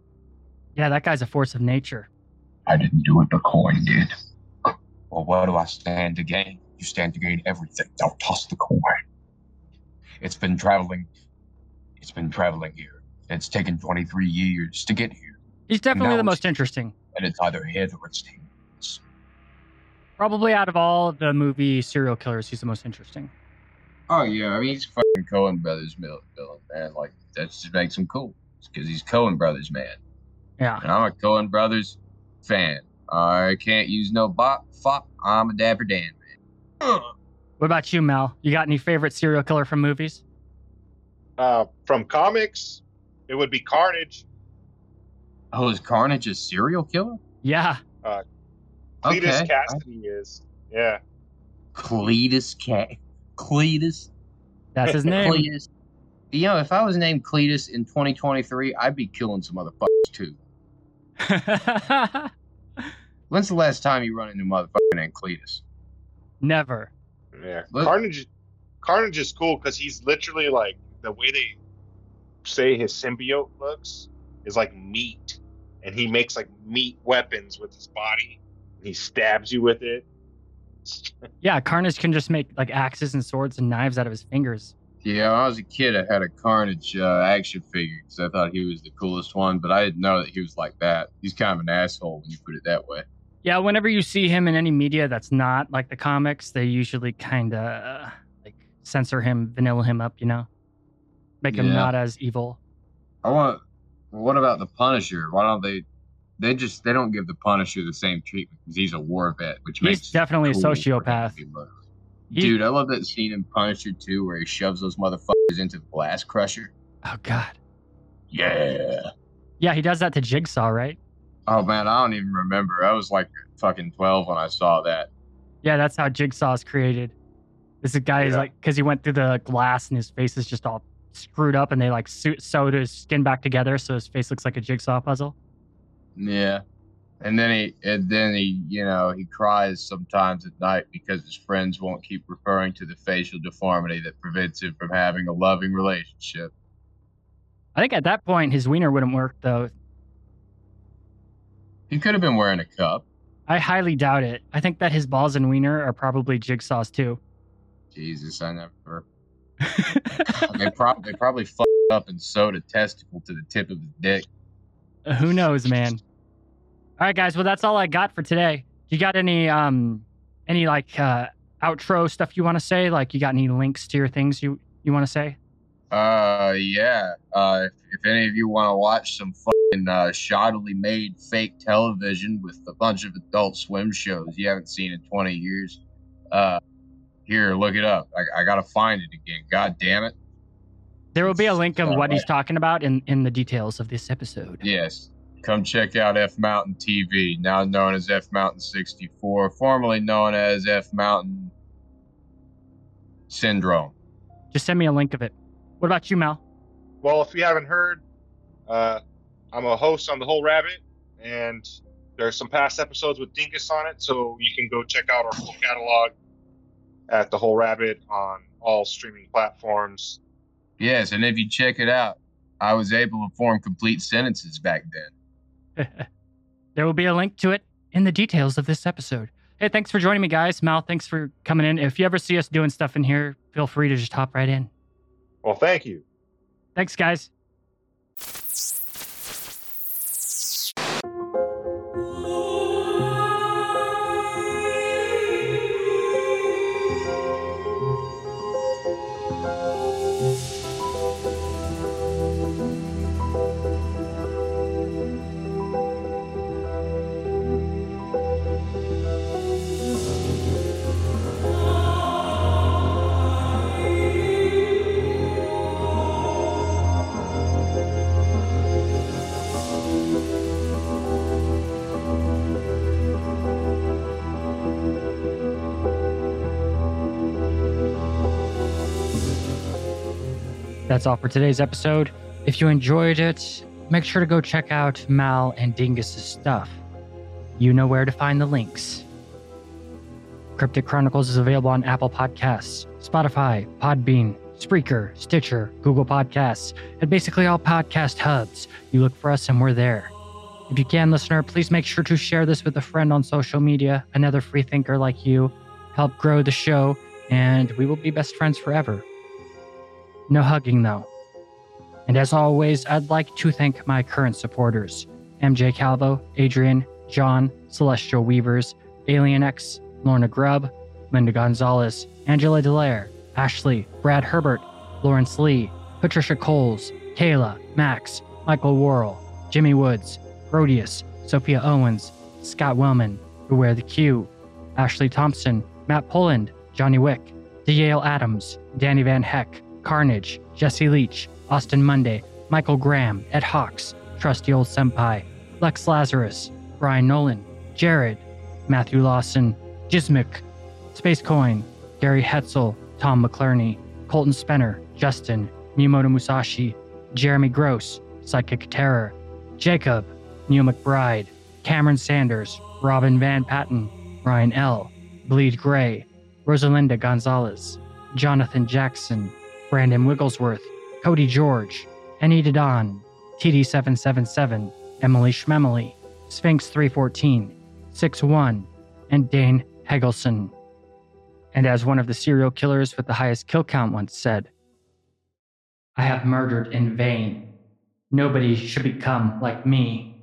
Yeah, that guy's a force of nature. I didn't do it, the coin did. Well, what do I stand to gain? You stand to gain everything. Don't toss the coin. It's been traveling. It's been traveling here. It's taken 23 years to get here, He's definitely the most interesting. and it's either head or it's tails. Probably out of all the movie serial killers, he's the most interesting. Oh yeah, I mean he's fucking Coen Brothers villain, villain, man. Like that just makes him cool because he's Coen Brothers man, Yeah. and I'm a Coen Brothers fan. I can't use no bot fop. I'm a Dapper Dan man. What about you, Mel? You got any favorite serial killer from movies? Uh, from comics, it would be Carnage. Oh, is Carnage a serial killer? Yeah. Cletus Okay. Kasady is. Yeah. Cletus Cat. Cletus. That's his name. Cletus. You know, if I was named Cletus in 2023, I'd be killing some motherfuckers too. When's the last time you run into motherfucking motherfucker named Cletus? Never. Yeah. Look- Carnage. Carnage is cool because he's literally like the way they say his symbiote looks is like meat, and he makes like meat weapons with his body. He stabs you with it. Yeah, Carnage can just make like axes and swords and knives out of his fingers. Yeah, when I was a kid, I had a Carnage uh, action figure because I thought he was the coolest one, but I didn't know that he was like that. He's kind of an asshole when you put it that way. Yeah, whenever you see him in any media that's not like the comics, they usually kind of like censor him, vanilla him up, you know, make him Yeah. not as evil. I want. What about the Punisher? Why don't they? They just they don't give the Punisher the same treatment because he's a war vet, which He's makes it definitely a cool to sociopath. He- Dude, I love that scene in Punisher 2 where he shoves those motherfuckers into the glass crusher. Oh God. Yeah. Yeah, he does that to Jigsaw, right? Oh man, I don't even remember. I was like fucking 12 when I saw that. Yeah, that's how Jigsaw is created. This guy is like because he went through the glass and his face is just all screwed up, and they like sewed his skin back together so his face looks like a jigsaw puzzle. Yeah. And then he and then he, you know, he cries sometimes at night because his friends won't keep referring to the facial deformity that prevents him from having a loving relationship. I think at that point his wiener wouldn't work though. He could have been wearing a cup. I highly doubt it. I think that his balls and wiener are probably Jigsaw's too. Jesus, I never. they, prob- they probably fucked up and sewed a testicle to the tip of his dick. Who knows, man? All right, guys. Well, that's all I got for today. You got any um any like uh outro stuff you want to say? Like you got any links to your things you you want to say? Uh, yeah. Uh, if, if any of you want to watch some fucking uh, shoddily made fake television with a bunch of adult swim shows you haven't seen in 20 years, uh, here, look it up. I, I gotta find it again. God damn it. There will be a link of what he's talking about in in the details of this episode. Yes. Come check out F Mountain TV, now known as F Mountain 64, formerly known as F Mountain Syndrome. Just send me a link of it. What about you, Mal? Well, if you haven't heard, uh, I'm a host on The Whole Rabbit, and there's some past episodes with Dingus on it, so you can go check out our full catalog at The Whole Rabbit on all streaming platforms. Yes, and if you check it out, I was able to form complete sentences back then. There will be a link to it in the details of this episode. Hey, thanks for joining me, guys. Mal, thanks for coming in. If you ever see us doing stuff in here, feel free to just hop right in. Well, thank you. Thanks, guys. That's all for today's episode. If you enjoyed it, make sure to go check out Mal and Dingus's stuff. You know where to find the links. Cryptic Chronicles is available on Apple Podcasts, Spotify, Podbean, Spreaker, Stitcher, Google Podcasts, and basically all podcast hubs. You look for us and we're there. If you can, listener, please make sure to share this with a friend on social media, another free thinker like you. Help grow the show, and we will be best friends forever. No hugging, though. And as always, I'd like to thank my current supporters MJ Calvo, Adrian, John, Celestial Weavers, Alien X, Lorna Grubb, Linda Gonzalez, Angela Delaire, Ashley, Brad Herbert, Lawrence Lee, Patricia Coles, Kayla, Max, Michael Worrell, Jimmy Woods, Rodius, Sophia Owens, Scott Wellman, Beware the Q, Ashley Thompson, Matt Poland, Johnny Wick, DeYale Adams, Danny Van Heck, Carnage, Jesse Leach, Austin Monday, Michael Graham, Ed Hawks, Trusty Old Senpai, Lex Lazarus, Brian Nolan, Jared, Matthew Lawson, Gizmic, Space Coin, Gary Hetzel, Tom McClerney, Colton Spenner, Justin, Miyamoto Musashi, Jeremy Gross, Psychic Terror, Jacob, Neil McBride, Cameron Sanders, Robin Van Patten, Ryan L., Bleed Gray, Rosalinda Gonzalez, Jonathan Jackson, Brandon Wigglesworth, Cody George, Anita Don, TD777, Emily Schmemily, Sphinx 314, 61, and Dane Hegelson. And as one of the serial killers with the highest kill count once said, I have murdered in vain. Nobody should become like me.